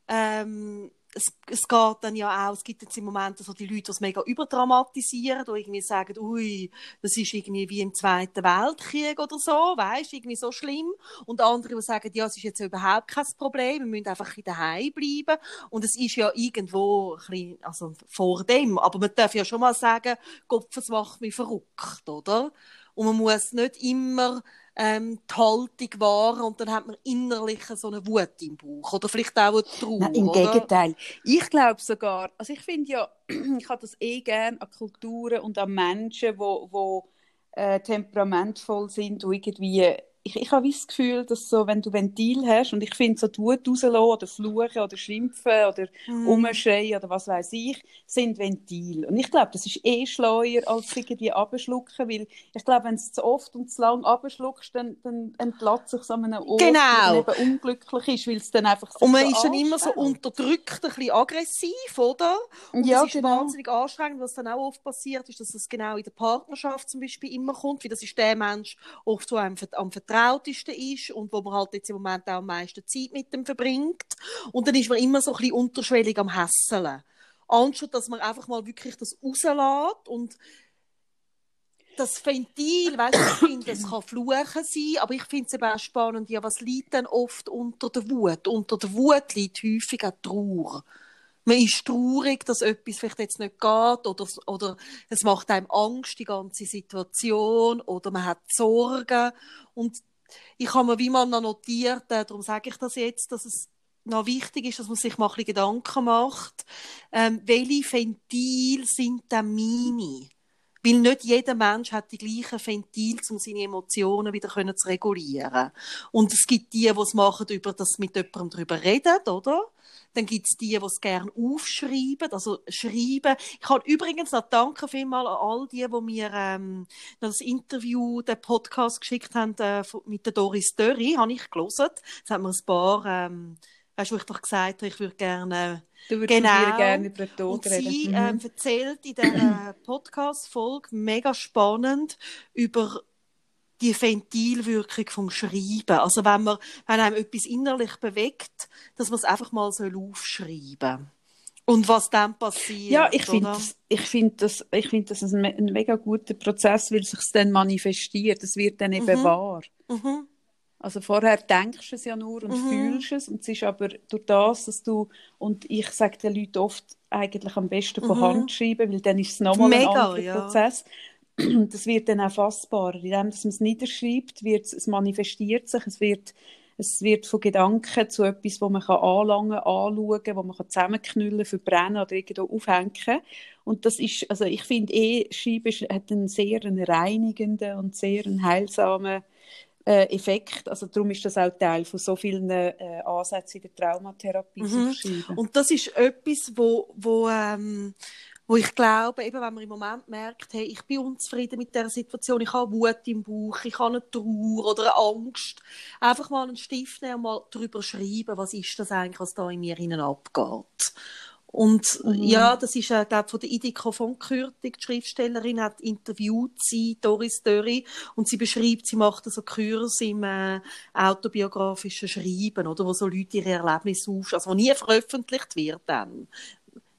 ähm, es, es geht dann ja auch, es gibt jetzt im Moment so die Leute, die es mega überdramatisieren, die irgendwie sagen, ui, das ist irgendwie wie im Zweiten Weltkrieg oder so, weißt, irgendwie so schlimm. Und andere, die sagen, ja, es ist jetzt überhaupt kein Problem, wir müssen einfach in daheim bleiben. Und es ist ja irgendwo ein bisschen, also vor dem, aber man darf ja schon mal sagen, Gott, das macht mich verrückt, oder? Und man muss nicht immer ähm, die Haltung wahren und dann hat man innerlich so eine Wut im Bauch oder vielleicht auch eine Trauer. Nein, im oder? Gegenteil. Ich glaube sogar, also ich finde ja, ich habe das eh gern an Kulturen und an Menschen, wo, wo äh, temperamentvoll sind und irgendwie, ich, ich habe das Gefühl, dass so, wenn du Ventil hast und ich finde so die Wut rauslassen oder fluchen oder schimpfen oder Mhm. umschreien oder was weiß ich, sind Ventil. Und ich glaube, das ist eh schleuer als irgendwie abschlucken, weil ich glaube, wenn es zu oft und zu lang abschluckst, dann, dann entlässt sich so an einem Ort, Genau. man eben unglücklich ist, weil es dann einfach sich Und man so ist dann immer so unterdrückt, ein bisschen aggressiv, oder? Und Ja, das ist genau. wahnsinnig anstrengend. Was dann auch oft passiert, ist, dass es genau in der Partnerschaft zum Beispiel immer kommt, weil das ist der Mensch oft, der einem vert- am vertrautesten ist und wo man halt jetzt im Moment auch am meisten Zeit mit dem verbringt. Und dann ist man immer so ein bisschen unterschwellig am Hässeln. Anstatt, dass man einfach mal wirklich das rauslässt und das Ventil, weißt du, ich finde, es kann Fluchen sein, aber ich finde es eben auch spannend, ja, was liegt denn oft unter der Wut? Unter der Wut liegt häufig auch Trauer. Man ist traurig, dass etwas vielleicht jetzt nicht geht oder, oder es macht einem Angst, die ganze Situation oder man hat Sorgen und ich habe mir wie mal noch notiert, äh, darum sage ich das jetzt, dass es noch wichtig ist, dass man sich mal ein Gedanken macht, ähm, welche Ventile sind denn meine? Weil nicht jeder Mensch hat die gleichen Ventile, um seine Emotionen wieder zu regulieren. Und es gibt die, die es machen, über das mit jemandem darüber reden, oder? Dann gibt es die, die es gerne aufschreiben, also schreiben. Ich kann übrigens noch danken vielmal an all die, die mir ähm, das Interview, den Podcast geschickt haben äh, mit der Doris Dörri, habe ich gelesen. Es hat mir ein paar, ähm, weißt du, ich doch gesagt habe, ich würde gerne Du würdest Genau. gerne über den Tod und reden. sie Mhm. ähm, erzählt in dieser Podcast-Folge mega spannend über die Ventilwirkung vom Schreiben. Also wenn man, wenn einem etwas innerlich bewegt, dass man es einfach mal soll aufschreiben Und was dann passiert. ja, ich finde das, ich finde das, ich finde das ein, ein mega guter Prozess, weil sich dann manifestiert. Es wird dann eben Mhm. wahr. Mhm. Also vorher denkst du es ja nur und Mhm. fühlst es und es ist aber durch das, dass du und ich sage den Leuten oft eigentlich am besten von Mhm. Hand schreiben, weil dann ist es nochmal ein anderer ja. Prozess. Und das wird dann auch fassbarer. Indem dass man es niederschreibt, wird es, es manifestiert sich, es wird, es wird von Gedanken zu etwas, wo man kann anlangen, anschauen, wo man kann zusammenknüllen, verbrennen oder irgendwo aufhängen. Und das ist, also ich finde eh, Schreiben hat einen sehr einen reinigenden und sehr einen heilsamen äh, Effekt. Also darum ist das auch Teil von so vielen äh, Ansätzen in der Traumatherapie, Mhm. Und das ist etwas, wo, wo, ähm, wo ich glaube, eben wenn man im Moment merkt, hey, ich bin unzufrieden mit der Situation, ich habe Wut im Bauch, ich habe eine Trauer oder eine Angst, einfach mal einen Stift nehmen und mal darüber schreiben, was ist das eigentlich, was da in mir innen abgeht. Und mhm. ja, das ist, äh, glaube von der Idiko von Kürtig, die Schriftstellerin, hat interviewt sie, Doris Dörri, und sie beschreibt, sie macht so Kurs im äh, autobiografischen Schreiben, oder, wo so Leute ihre Erlebnisse auf, also wo nie veröffentlicht wird dann.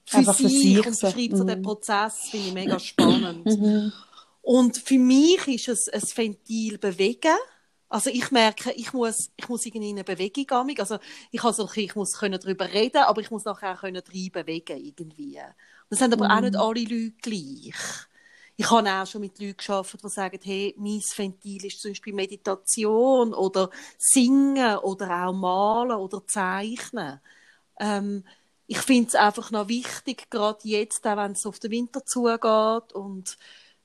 Für sie, für sich und beschreibt so den Prozess, finde ich mega spannend. Mhm. Und für mich ist es ein Ventil bewegen, also ich merke, ich muss, ich muss irgendwie in eine Bewegung gehen. Also ich, also ich muss können darüber reden, aber ich muss nachher auch können rein bewegen irgendwie. Das sind aber mm. auch nicht mhm. alle Leute gleich. Ich habe auch schon mit Leuten gearbeitet, die sagen, hey, mein Ventil ist zum Beispiel Meditation oder Singen oder auch Malen oder Zeichnen. Ähm, ich finde es einfach noch wichtig, gerade jetzt, auch wenn es auf den Winter zugeht und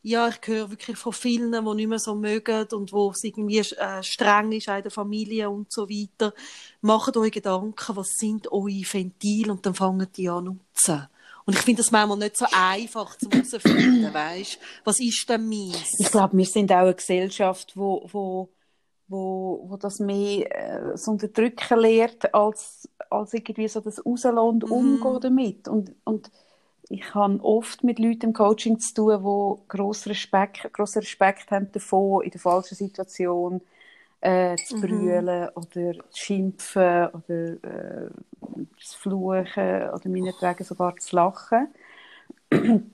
ja, ich höre wirklich von vielen, die nicht mehr so mögen und wo es irgendwie äh, streng ist in der Familie und so weiter. Macht euch Gedanken, was sind eure Ventile und dann fangen die an nutzen. Und ich finde das manchmal nicht so einfach zu herausfinden, weißt Was ist denn meins? Ich glaube, wir sind auch eine Gesellschaft, wo, wo, wo, wo das mehr äh, so unterdrücken lehrt, als, als irgendwie so das rauslassen und mhm. umgehen damit. Und, und ich habe oft mit Leuten im Coaching zu tun, die grossen Respekt, grossen Respekt haben davon, in der falschen Situation äh, zu mhm. brüllen oder zu schimpfen oder äh, zu fluchen oder meinetwegen sogar zu lachen.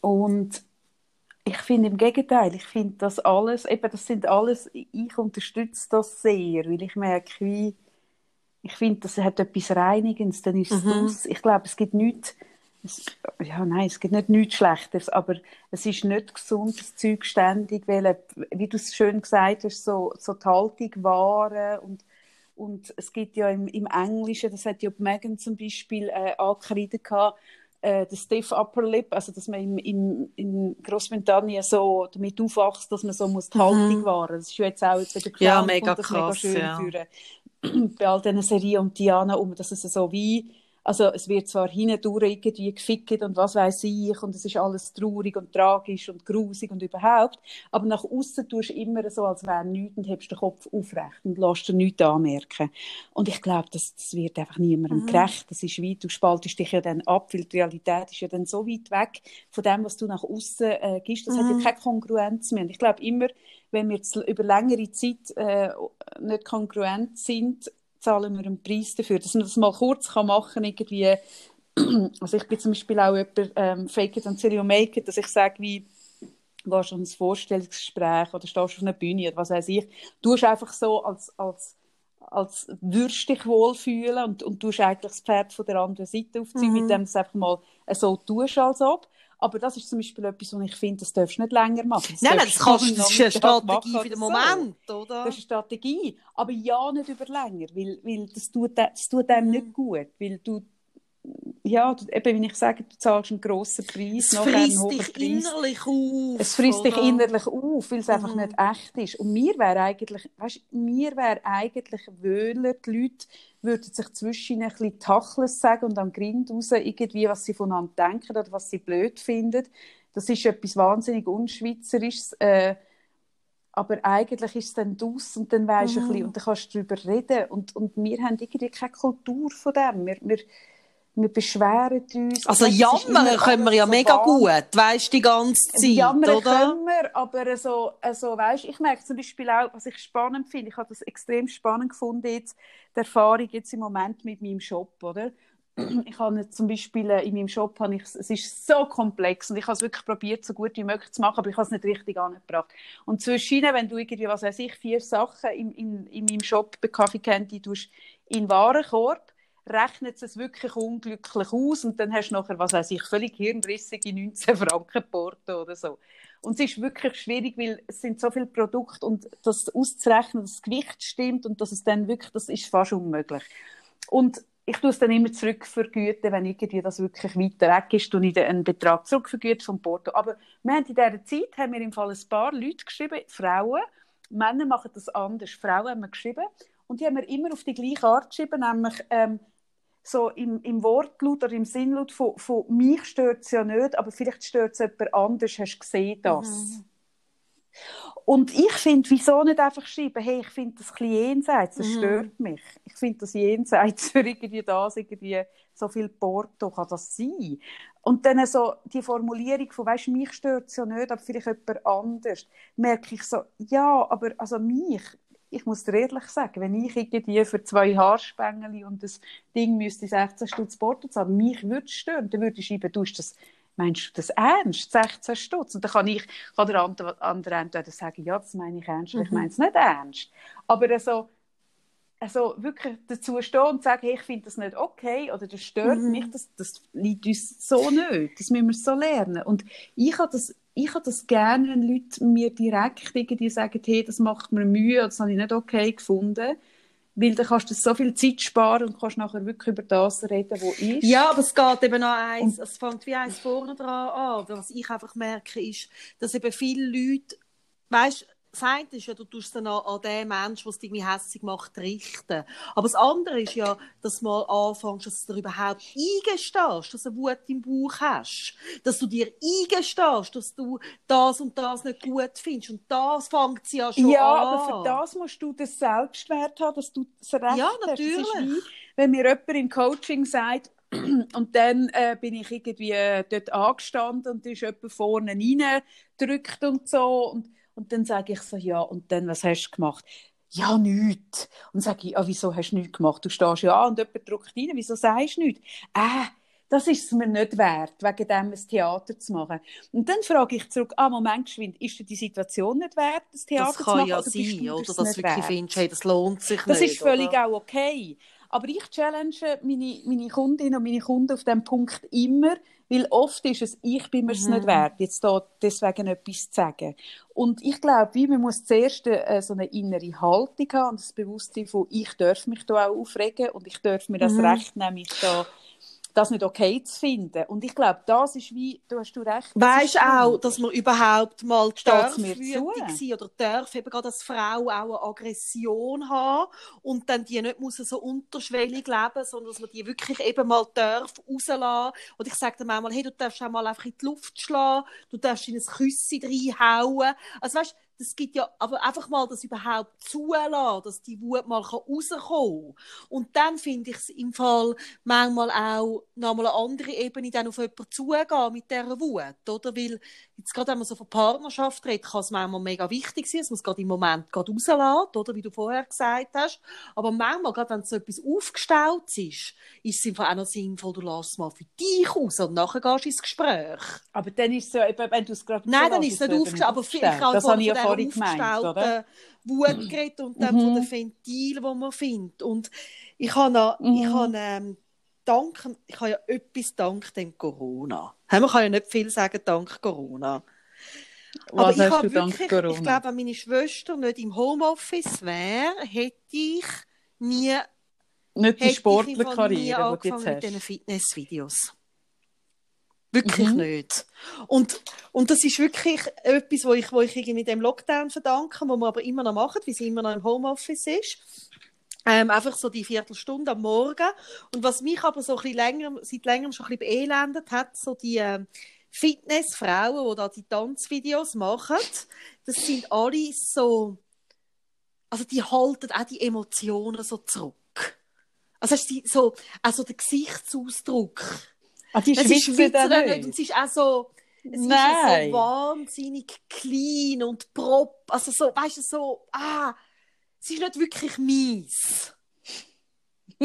Und ich finde im Gegenteil, ich finde das alles, eben das sind alles, ich unterstütze das sehr, weil ich merke, wie, ich finde, das hat etwas Reinigendes, dann ist es mhm. Ich glaube, es gibt nichts, es, ja, nein, es gibt nicht nichts Schlechtes, aber es ist nicht gesund, das Zeug ständig, weil, wie du es schön gesagt hast, so, so die Haltung wahren und, und es gibt ja im, im Englischen, das hat ja Megan zum Beispiel äh, angekreidet gehabt, äh, der stiff upper lip, also dass man im, im, in Großbritannien so damit aufwachst, dass man so muss die Haltung mhm. wahren. Das ist jetzt auch bei der Clown ja, mega krass, mega schön ja. Für, bei all diesen Serien und Diana um, dass es so wie also es wird zwar hindurch irgendwie gefickt und was weiß ich und es ist alles traurig und tragisch und grusig und überhaupt, aber nach außen tust du immer so, als wäre nichts und hebst den Kopf aufrecht und lässt dir nichts anmerken. Und ich glaube, das, das wird einfach niemandem mhm. gerecht. Das ist weit, du spaltest dich ja dann ab, weil die Realität ist ja dann so weit weg von dem, was du nach außen äh, gibst. Das mhm. hat ja mhm. keine Kongruenz mehr. Und ich glaube immer, wenn wir jetzt über längere Zeit äh, nicht kongruent sind, zahlen wir einen Preis dafür. Dass man das mal kurz kann machen kann, irgendwie, also ich bin zum Beispiel auch jemand, ähm, fake it until you make it, dass ich sage, wie, gehst du ins Vorstellungsgespräch oder stehst auf einer Bühne oder was weiß ich, du hast einfach so als, als als würdest dich wohlfühlen und, und tust eigentlich das Pferd von der anderen Seite aufziehen, mhm. mit dem du es einfach mal so tust, als ob. Aber das ist zum Beispiel etwas, was ich finde, das darfst du nicht länger machen. Das nein, nein, das, kannst, das ist eine Strategie für den Moment, so. oder? Das ist eine Strategie, aber ja nicht über länger, weil, weil das, tut, das tut einem nicht gut, weil du ja, eben, wie ich sage, du zahlst einen grossen Preis, es frisst dich Preis. innerlich auf. Es frisst oder? dich innerlich auf, weil es mhm. einfach nicht echt ist. Und mir wäre eigentlich, weißt, mir wäre eigentlich wöhler, die Leute würden sich zwischen ein bisschen Tachles sagen und am Grind raus irgendwie, was sie voneinander denken oder was sie blöd finden. Das ist etwas wahnsinnig unschweizerisches. Äh, aber eigentlich ist es dann aus und dann weisst mhm. ein bisschen, und dann kannst du darüber reden. Und, und wir haben irgendwie keine Kultur von dem. Wir, wir, wir beschweren uns. Also jammern können wir ja so mega warm. gut, weißt die ganze Zeit, jammern oder? können wir, aber so, also, weißt, ich merke zum Beispiel auch, was ich spannend finde, ich habe das extrem spannend gefunden jetzt, die Erfahrung jetzt im Moment mit meinem Shop, oder? Ich habe zum Beispiel äh, in meinem Shop, habe ich, es ist so komplex und ich habe es wirklich probiert, so gut wie möglich zu machen, aber ich habe es nicht richtig angebracht. Und zwischen, wenn du irgendwie, was weiß ich, vier Sachen in, in, in meinem Shop bei Kaffee Candy tust, in Warenkorb, rechnet es wirklich unglücklich aus und dann hast du nachher, was weiß ich, völlig hirnrissige 19 Franken Porto oder so. Und es ist wirklich schwierig, weil es sind so viele Produkte und das auszurechnen, dass das Gewicht stimmt und dass es dann wirklich, das ist fast unmöglich. Und ich tue es dann immer zurückvergüten, wenn irgendwie das wirklich weiter weg ist, und ich einen Betrag zurückvergüten vom Porto. Aber wir haben in dieser Zeit haben wir im Fall ein paar Leute geschrieben, Frauen, Männer machen das anders. Frauen haben wir geschrieben und die haben wir immer auf die gleiche Art geschrieben, nämlich ähm, so im, im Wortlaut oder im Sinnlaut von, von mich stört es ja nicht, aber vielleicht stört es jemand anders, hast du gesehen das? Mhm. Und ich finde, wieso nicht einfach schreiben, hey, ich finde das ein jenseits, das mhm. stört mich. Ich finde das jenseits für irgendwie das, irgendwie so viel Porto kann das sein. Und dann so die Formulierung von, weißt du, mich stört es ja nicht, aber vielleicht jemand anders, merke ich so, ja, aber also mich, ich muss dir ehrlich sagen, wenn ich irgendwie für zwei Haarspengel und das Ding müsste 16 Stutz Porto zahlen, mich würde es stören, dann würde ich schreiben, du das meinst du das ernst? 16 Stutz? Und dann kann ich, kann der andere, andere entweder sagen, ja, das meine ich ernst, mhm. ich meine es nicht ernst. Aber also, also wirklich dazu stehen und sagen, hey, ich finde das nicht okay oder das stört mhm. mich, das, das liegt uns so nicht. Das müssen wir so lernen. Und ich habe das, ich habe das gerne, wenn Leute mir direkt irgendwie sagen, hey, das macht mir Mühe, das habe ich nicht okay gefunden. Weil dann kannst du so viel Zeit sparen und kannst nachher wirklich über das reden, was ist. Ja, aber es geht eben noch eins, es fängt wie eins vorne dran an. Was ich einfach merke, ist, dass eben viele Leute, weißt das eine ist ja, du tust dann an, an den Menschen, der es dich hässlich macht, richten. Aber das andere ist ja, dass du mal anfängst, dass du dir überhaupt eingestehst, dass du Wut im Bauch hast. Dass du dir eingestehst, dass du das und das nicht gut findest. Und das fängt sie ja schon ja, an. Ja, aber für das musst du den Selbstwert haben, dass du das Recht ja, natürlich. hast. Wie, wenn mir jemand im Coaching sagt, und dann äh, bin ich irgendwie äh, dort angestanden und da ist jemand vorne reingedrückt und so. Und und dann sage ich so, ja, und dann, was hast du gemacht? Ja, nichts. Und dann sage ich, ah, wieso hast du nichts gemacht? Du stehst ja und jemand drückt rein, wieso sagst du nichts? Äh, das ist es mir nicht wert, wegen dem ein Theater zu machen. Und dann frage ich zurück, ah, Moment, geschwind, ist dir die Situation nicht wert, das Theater zu machen? Das kann ja sein, oder dass du wirklich wert? findest, hey, das lohnt sich das nicht. Das ist völlig oder? auch okay. Aber ich challenge meine, meine Kundinnen und meine Kunden auf diesem Punkt immer, weil oft ist es, ich bin mir es mhm. nicht wert, jetzt da deswegen etwas zu sagen. Und ich glaube, wie man muss zuerst äh, so eine innere Haltung haben und das Bewusstsein von, ich darf mich da auch aufregen und ich darf mir das mhm. Recht nehmen, mich da das nicht okay zu finden. Und ich glaube, das ist wie, du hast du recht. Weißt auch, dass man überhaupt mal darf sein oder darf eben gerade als Frau auch eine Aggression haben und dann die nicht muss so unterschwellig leben, sondern dass man die wirklich eben mal darf rauslassen. Und ich sage dann manchmal, hey, du darfst auch mal einfach in die Luft schlagen, du darfst in ein Küsschen reinhauen. Also weißt, das gibt ja, aber einfach mal das überhaupt zulassen, dass die Wut mal rauskommen kann. Und dann finde ich es im Fall manchmal auch nochmal eine andere Ebene, dann auf jemanden zugehen mit dieser Wut, oder? Weil, jetzt gerade wenn man so von Partnerschaft redet, kann es manchmal mega wichtig sein, dass man es gerade im Moment gerade rauslässt, oder? Wie du vorher gesagt hast. Aber manchmal, gerade wenn so etwas aufgestaut ist, ist es einfach auch noch sinnvoll, du lässt es mal für dich raus und nachher gehst du ins Gespräch. Aber dann ist es so, wenn du es gerade Nein, dann ist es nicht aufgestaut, aber ich habe das habe ich ja vorhin gemeint? Wut geredet und dann mhm. von den Ventilen, die man findet. Und ich habe noch, mhm. ich habe, ähm, dank, ich habe ja etwas dank dem Corona. Man kann ja nicht viel sagen dank Corona. Was Aber ich habe wirklich, Corona? ich glaube, wenn meine Schwester nicht im Homeoffice wäre, hätte ich nie nicht die Sportlerkarriere, die du jetzt hast. mit diesen Fitnessvideos. Wirklich mhm. nicht. Und, und das ist wirklich etwas, wo ich, wo ich irgendwie dem Lockdown verdanke, wo wir aber immer noch machen, wie sie immer noch im Homeoffice ist. Ähm, einfach so die Viertelstunde am Morgen. Und was mich aber so ein bisschen länger, seit längerem schon ein bisschen beelendet hat, so die äh, Fitnessfrauen, die da die Tanzvideos machen, das sind alle so, also die halten auch die Emotionen so zurück. Also so, also der Gesichtsausdruck Ah, die es ist Schweizer nicht. Und es ist auch so, es Nein. ist so wahnsinnig clean und prop, also so, weißt du, so, ah, es ist nicht wirklich mies.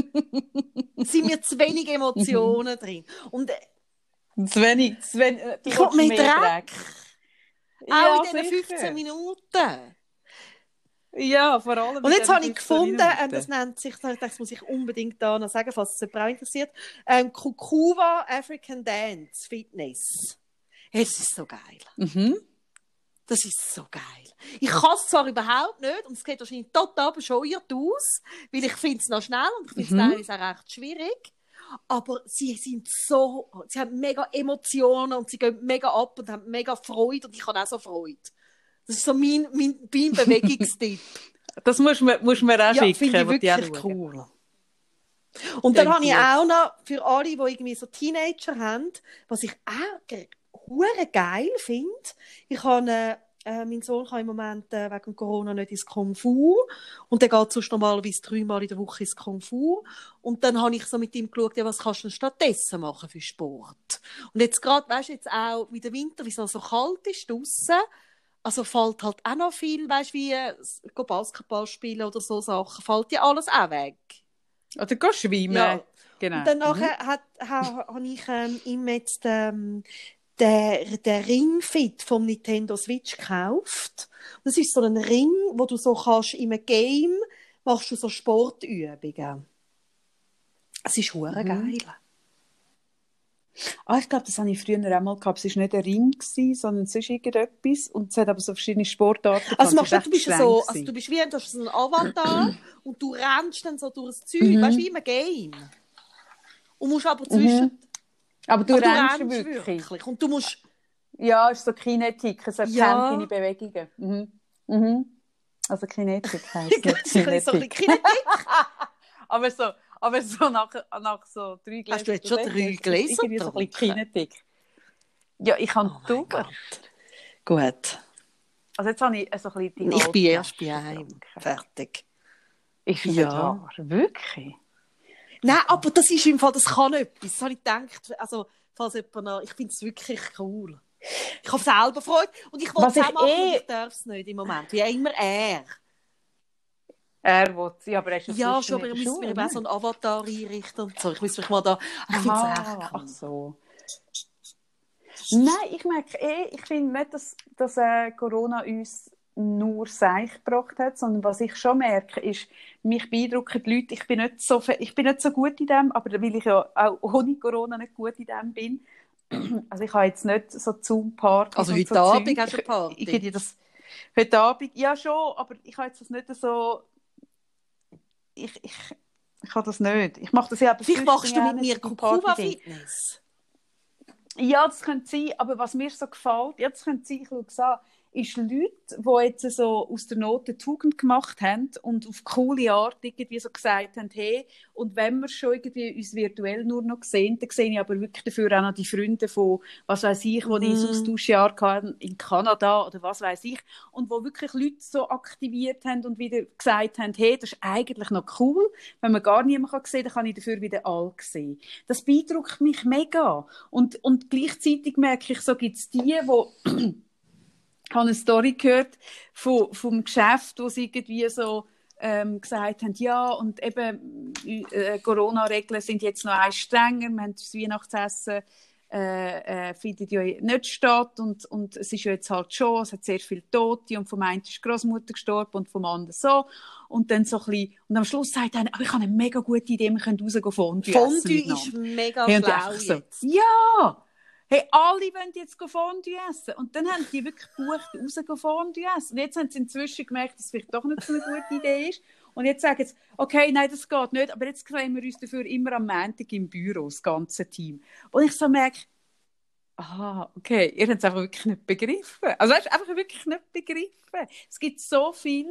es sind mir zu wenig Emotionen drin. Und, äh, zu wenig, zu wenig, äh, ich komme mit Dreck. Dreck. Ja, Auch in diesen 15 Minuten. Ja, vor allem. Und jetzt habe ich gefunden, ähm, das nennt sich, das muss ich unbedingt da noch sagen, falls es jemand interessiert, ähm, Kukuwa African Dance Fitness. Es ist so geil. Mhm. Das ist so geil. Ich kann es zwar überhaupt nicht und es geht wahrscheinlich total bescheuert aus, weil ich finde es noch schnell und ich finde es mhm. teilweise auch recht schwierig. Aber sie sind so, sie haben mega Emotionen und sie gehen mega ab und haben mega Freude und ich habe auch so Freude. Das ist so mein, mein, mein Bewegungstipp. das muss man, muss man auch ja, schicken. finde ich wirklich cool. Und dann habe ich auch noch für alle, die irgendwie so Teenager haben, was ich auch hure geil finde. Ich habe äh, mein Sohn kann im Moment äh, wegen Corona nicht ins Kung Fu und der geht sonst normalerweise dreimal in der Woche ins Kung Fu und dann habe ich so mit ihm geschaut, ja, was kannst du denn stattdessen machen für Sport? Und jetzt gerade, weißt du, jetzt auch wie der Winter, wie es noch so kalt ist draussen, also fällt halt auch noch viel, weißt du, wie äh, Basketball spielen oder so Sachen, fällt ja alles auch weg. Oder geh schwimmen. Ja. Genau. Und dann nachher hat, ha, habe ich ähm, ihm jetzt ähm, den, den Ring-Fit vom Nintendo Switch gekauft. Und das ist so ein Ring, wo du so kannst, in einem Game machst du so Sportübungen. Es ist hure Mhm. geil. Ah, ich glaube, das habe ich früher auch mal gehabt. Es war nicht ein Ring, gewesen, sondern es ist irgendetwas. Und es hat aber so verschiedene Sportarten. Also, Es machst du, du bist so, also du bist wie, du hast so einen Avatar und du rennst dann so durch das Zeug, Mhm. weißt du, wie einem Game. Und musst aber zwischen... Aber du aber rennst, wirklich. Und du musst... Ja, es ist so Kinetik. Es erkennt Ja. deine Bewegungen. Mhm. Mhm. Also Kinetik heisst ein bisschen so ein Kinetik. aber so, aber so nach, nach so drei Gläser. Hast du jetzt schon drei Gläser Irgendwie so ein bisschen? Kinetik. Ja, ich habe Oh drüber. Gut. Also jetzt habe ich so ein bisschen Ich bin erst bei einem. Fertig. Ist das Ja. wahr? Wirklich? Nein, aber das ist im Fall, das kann etwas. Das habe ich gedacht, also, falls jemand noch, ich finde es wirklich cool. Ich habe selber Freude und ich wollte es ich auch machen, eh- ich darf es nicht im Moment. Wie immer er. Er will ja, aber er ist Ja, schon, aber ich muss mir auch so einen Avatar einrichten und so. Ich muss mich mal da, ich es echt Aha, ach so. Nein, ich merke eh, ich finde nicht, dass, dass äh, Corona uns nur Seich gebracht hat, sondern was ich schon merke, ist, mich beeindrucken die Leute, ich bin nicht so, ich bin nicht so gut in dem, aber weil ich ja auch ohne Corona nicht gut in dem bin, also ich habe jetzt nicht so Zoom-Partys Also heute so Abend Zeug. hast du eine Ich- Party? Ich, finde das, heute Abend, ja schon, aber ich habe jetzt das nicht so, ich, ich, ich habe das nicht. Ich mache das ja Vielleicht machst du mit mir Partyding. Fitness. Ja, das könnte sein, aber was mir so gefällt, ja, das könnte sein, ich schaue es an, ist Leute, die jetzt so aus der Not eine Tugend gemacht haben und auf coole Art irgendwie so gesagt haben, hey, und wenn wir schon irgendwie uns virtuell nur noch sehen, dann sehe ich aber wirklich dafür auch noch die Freunde von, was weiß ich, die Mhm. ein Austauschjahr hatten in Kanada oder was weiß ich, und wo wirklich Leute so aktiviert haben und wieder gesagt haben, hey, das ist eigentlich noch cool, wenn man gar niemanden sehen kann, dann kann ich dafür wieder alle sehen. Das beeindruckt mich mega. Und, und gleichzeitig merke ich, so gibt es die, die ich habe eine Story gehört von, vom Geschäft, wo sie irgendwie so ähm, gesagt haben, ja, und eben äh, Corona-Regeln sind jetzt noch eins strenger, wir haben das Weihnachtsessen äh, äh, findet ja nicht statt und, und es ist ja jetzt halt schon, es hat sehr viele Tote und vom einen ist die Großmutter gestorben und vom anderen so und dann so ein bisschen, und am Schluss sagt einer, aber ich habe eine mega gute Idee, wir können rausgehen Fondue Fondue ist mega schlau so, jetzt. Ja! Hey, alle wollen jetzt Fondue essen. Und dann haben die wirklich gebucht, raus Fondue essen. Und jetzt haben sie inzwischen gemerkt, dass es vielleicht doch nicht so eine gute Idee ist. Und jetzt sagen sie, okay, nein, das geht nicht, aber jetzt sehen wir uns dafür immer am Montag im Büro, das ganze Team. Und ich so merke, ah, okay, ihr habt es einfach wirklich nicht begriffen. Also weißt, einfach wirklich nicht begriffen. Es gibt so viel,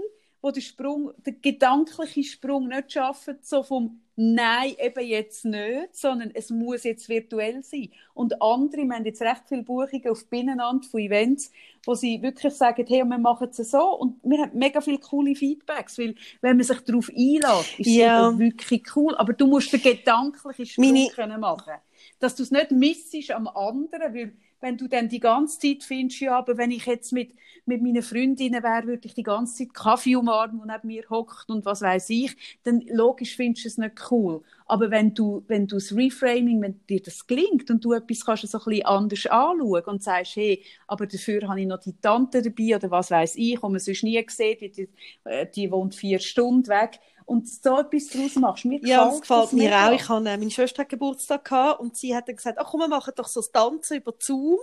wo der Sprung, der gedankliche Sprung nicht schaffen, so vom Nein, eben jetzt nicht, sondern es muss jetzt virtuell sein. Und andere, wir haben jetzt recht viele Buchungen auf Binnenland von Events, wo sie wirklich sagen, hey, wir machen es so und wir haben mega viele coole Feedbacks, weil wenn man sich darauf einlässt, ist es Ja. wirklich cool. Aber du musst den gedanklichen Sprung Meine- können machen. Dass du es nicht missest am anderen, weil wenn du dann die ganze Zeit findest, ja, aber wenn ich jetzt mit, mit meinen Freundinnen wäre, würde ich die ganze Zeit Kaffee umarmen und neben mir hockt und was weiß ich, dann logisch findest du es nicht cool. Aber wenn du, wenn du das Reframing, wenn dir das gelingt und du etwas kannst so ein bisschen anders anschauen und sagst, hey, aber dafür habe ich noch die Tante dabei oder was weiß ich, und man sonst nie wie die, äh, die wohnt vier Stunden weg und so etwas daraus machst. Mir Ja, das gefällt mir auch. Ich hatte, äh, meine Schwester hat Geburtstag gehabt und sie hat dann gesagt, ach komm, wir machen doch so das Tanzen über Zoom.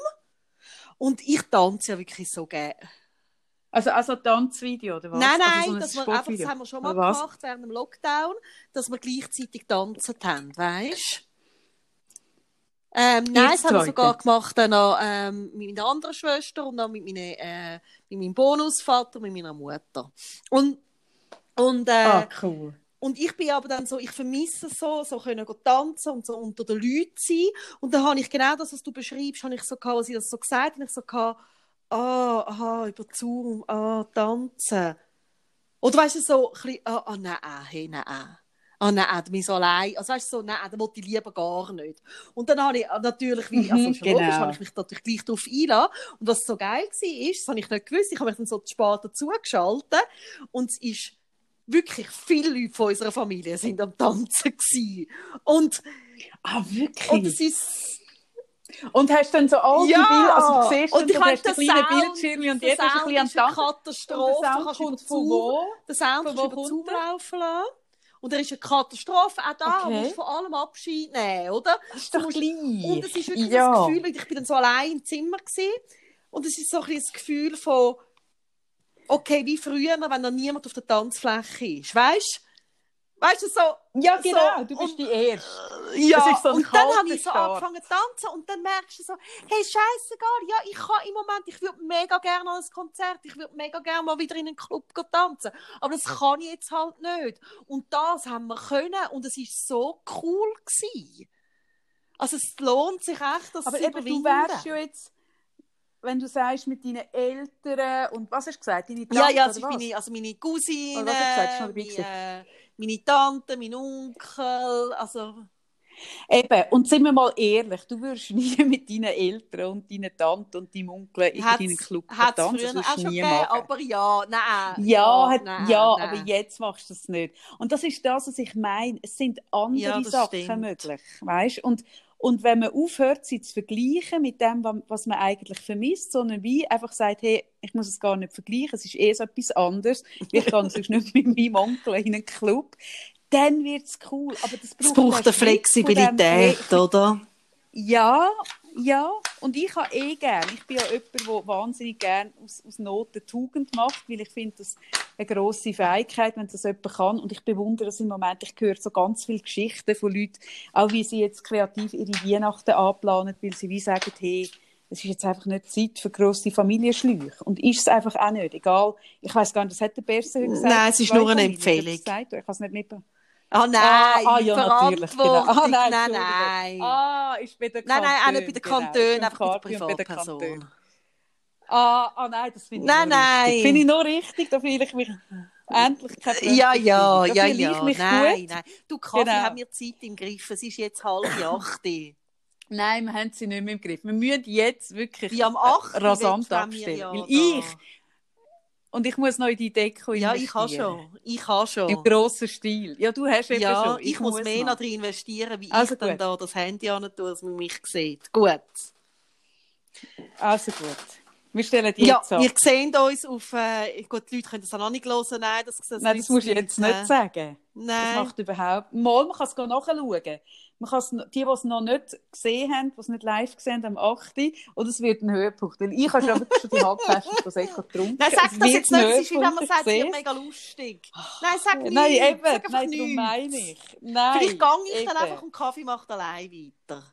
Und ich tanze ja wirklich so gerne. Also, also Tanzvideo oder was? Nein, also nein, so ein einfach, das haben wir schon mal gemacht während dem Lockdown, dass wir gleichzeitig tanzen haben, weißt ähm, nein, das haben wir sogar gemacht dann noch, ähm, mit meiner anderen Schwester und dann mit, meine, äh, mit meinem Bonusvater und mit meiner Mutter. Und, und, äh, Ah, cool. und ich bin aber dann so, ich vermisse es so, so können tanzen und so unter den Leuten sein. Und dann habe ich genau das, was du beschreibst, habe ich so gehabt, als ich das so gesagt habe, ich so gehabt, ah, aha, über Zoom, ah, tanzen. Oder weißt du, so ein bisschen, ah, ah nein, hey, nein. Ah, nein, ich so allein. Also, weißt du, so, nein, da wollte ich lieber gar nicht. Und dann habe ich natürlich, wie, also, Mhm, schon logisch, genau. habe ich mich natürlich gleich darauf eingeladen. Und was so geil war, ist, das habe ich nicht gewusst, ich habe mich dann so spät dazugeschaltet. Und es ist wirklich viele Leute von unserer Familie sind am Tanzen gewesen. Und, Ah, wirklich? und es ist, Und hast dann so alte Ja! Bilder, also du siehst Und ich du meine, hast die der kleinen Sound- Bildschirme und der jeder ist ein bisschen ist eine Katastrophe. der Sound kannst du kommt von wo? Den Sound Von kannst du wo Zoom der? laufen lassen. Und er ist eine Katastrophe. Auch da Okay. musst du vor allem Abschied nehmen, oder? Das ist Du doch musst-. Und es ist wirklich ja. das Gefühl, weil ich bin dann so allein im Zimmer gewesen, und es ist so ein bisschen das Gefühl von, okay, wie früher, wenn noch niemand auf der Tanzfläche ist, weißt? Weißt du, so, Ja, so, genau, du bist und- die Erste. ja, Das ist so und dann habe ich so Start. angefangen zu tanzen und dann merkst du so, hey, scheißegal, ja, ich kann im Moment, ich würde mega gerne an ein Konzert, ich würde mega gerne mal wieder in einen Club tanzen, aber das kann ich jetzt halt nicht. Und das haben wir können und es ist so cool gewesen. Also es lohnt sich echt, das Aber zu eben, du überwinden. wärst ja jetzt, wenn du sagst, mit deinen Eltern und was hast du gesagt? Deine Tante, Ja, ja, also, meine, also meine Cousine, Oder was hast du gesagt? Ist noch dabei gewesen? meine, meine Tante, mein Onkel, also... Eben, und sind wir mal ehrlich, du würdest nie mit deinen Eltern und deinen Tante und deinem Onkel in deinen Club tanzen. früher Das auch schon gegeben, aber ja, nein. Ja, hat, nein, ja nein. aber jetzt machst du es nicht. Und das ist das, was ich meine. Es sind andere Ja, das Sachen stimmt. möglich. Weißt? Und, und wenn man aufhört, sie zu vergleichen mit dem, wa- was man eigentlich vermisst, sondern wie einfach sagt, hey, ich muss es gar nicht vergleichen, es ist eh so etwas anderes, ich gehe sonst nicht mit meinem Onkel in einen Club, dann wird es cool. Aber das braucht, Es braucht eine Flexibilität, Fle- oder? Ja, ja. Und ich habe eh gern. Ich bin ja jemand, der wahnsinnig gern aus, aus Not eine Tugend macht, weil ich finde, das eine grosse Fähigkeit, wenn das jemand kann. Und ich bewundere es im Moment. Ich höre so ganz viele Geschichten von Leuten, auch wie sie jetzt kreativ ihre Weihnachten anplanen, weil sie wie sagen, hey, es ist jetzt einfach nicht Zeit für grosse Familienschläuche. Und ist es einfach auch nicht. Egal, ich weiß gar nicht, das hat der Berser gesagt. Nein, es ist nur eine Empfehlung. gesagt? Ich kann es nicht mitbekommen. Ah nein, Ah, ah, ja, natürlich. Genau. Verantwortung. Ah, nein, nein, nein. Ah, ist bei den nein, nein, auch Kantonen, nicht bei den genau. Kantonen, beim einfach bei der bei Privatperson. Kantonen. Ah, ah, nein, das finde ich Nein, nur nein. richtig. Finde ich nur richtig, da fühle ich mich endlich keine Ja, ja, ja, ja. mich Nein, gut. nein. Du, Kaffee, Genau. haben wir Zeit im Griff. Es ist jetzt halb acht. Nein, wir haben sie nicht mehr im Griff. Wir müssen jetzt wirklich Wie am 8. rasant abstellen. ja weil ich, und ich muss noch in die Deko Ja, investieren. ich habe schon. Ich habe schon. Im grossen Stil. Ja, du hast eben Ja, schon. ich, muss mehr noch. drin investieren, wie Also ich dann da das Handy an tue, dass man mich sieht. Gut. Also gut. Wir stellen die Ja, jetzt ab. wir sehen uns auf. Äh, gut, die Leute können das auch noch nicht hören. Nein, das, das, Nein, das musst du jetzt nicht äh, sagen. Das Nein. macht überhaupt. Mal, man kann es nachschauen. Man kann die, die es noch nicht gesehen haben, die es nicht live gesehen haben, am 8. Und es wird ein Höhepunkt. Weil ich habe schon wirklich schon die Halbflasche Prosecco getrunken. Nein, sag Es das jetzt nicht. Es ist wie wenn man sagt, es mega lustig. Nein, sag nicht. Nein, eben. Sag Nein, darum meine ich. Nein, Vielleicht gehe ich dann einfach und Kaffee macht allein weiter.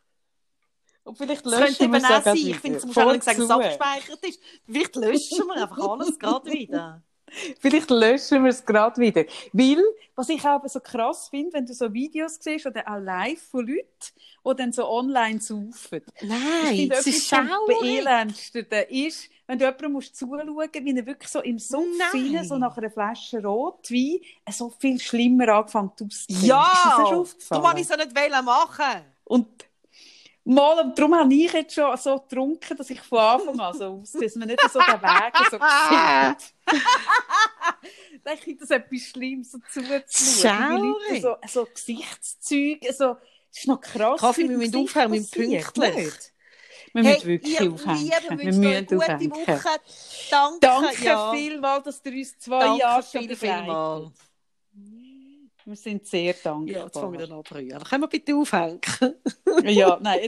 Und vielleicht löschen wir eben es auch sein. Ich finde, es muss auch nicht sagen, dass es abgespeichert ist. Vielleicht löschen wir einfach alles gerade wieder. Vielleicht löschen wir es gerade wieder. Weil, was ich auch so krass finde, wenn du so Videos siehst oder auch live von Leuten, die dann so online saufen. Nein, das ist schaurig. Beelendsten ist, wenn du jemandem musst zuschauen musst, wie er wirklich so im Sumpf rein, so nach einer Flasche Rotwein, so viel schlimmer angefangen auszusehen. Ja, wollte ich es nicht machen. Und mal, und darum habe ich jetzt schon so getrunken, dass ich von Anfang an so aussehe, dass man nicht so den Weg so sieht. ich finde das etwas Schlimmes, so zuzuschauen. Wie Leute so, so Gesichtszüge, so, das ist noch krass. Kaffee, wir müssen aufhören, wir müssen pünktlich. Wir müssen wirklich ihr aufhängen. Lieben, wir müssen eine gute aufhängen. Woche. Danke. Danke ja. vielmals, dass ihr uns zwei Danke Jahre schon viel. Wir sind sehr Ja, jetzt fangen wir dankbar. dann an zu. Können wir bitte aufhängen? Ja, nein,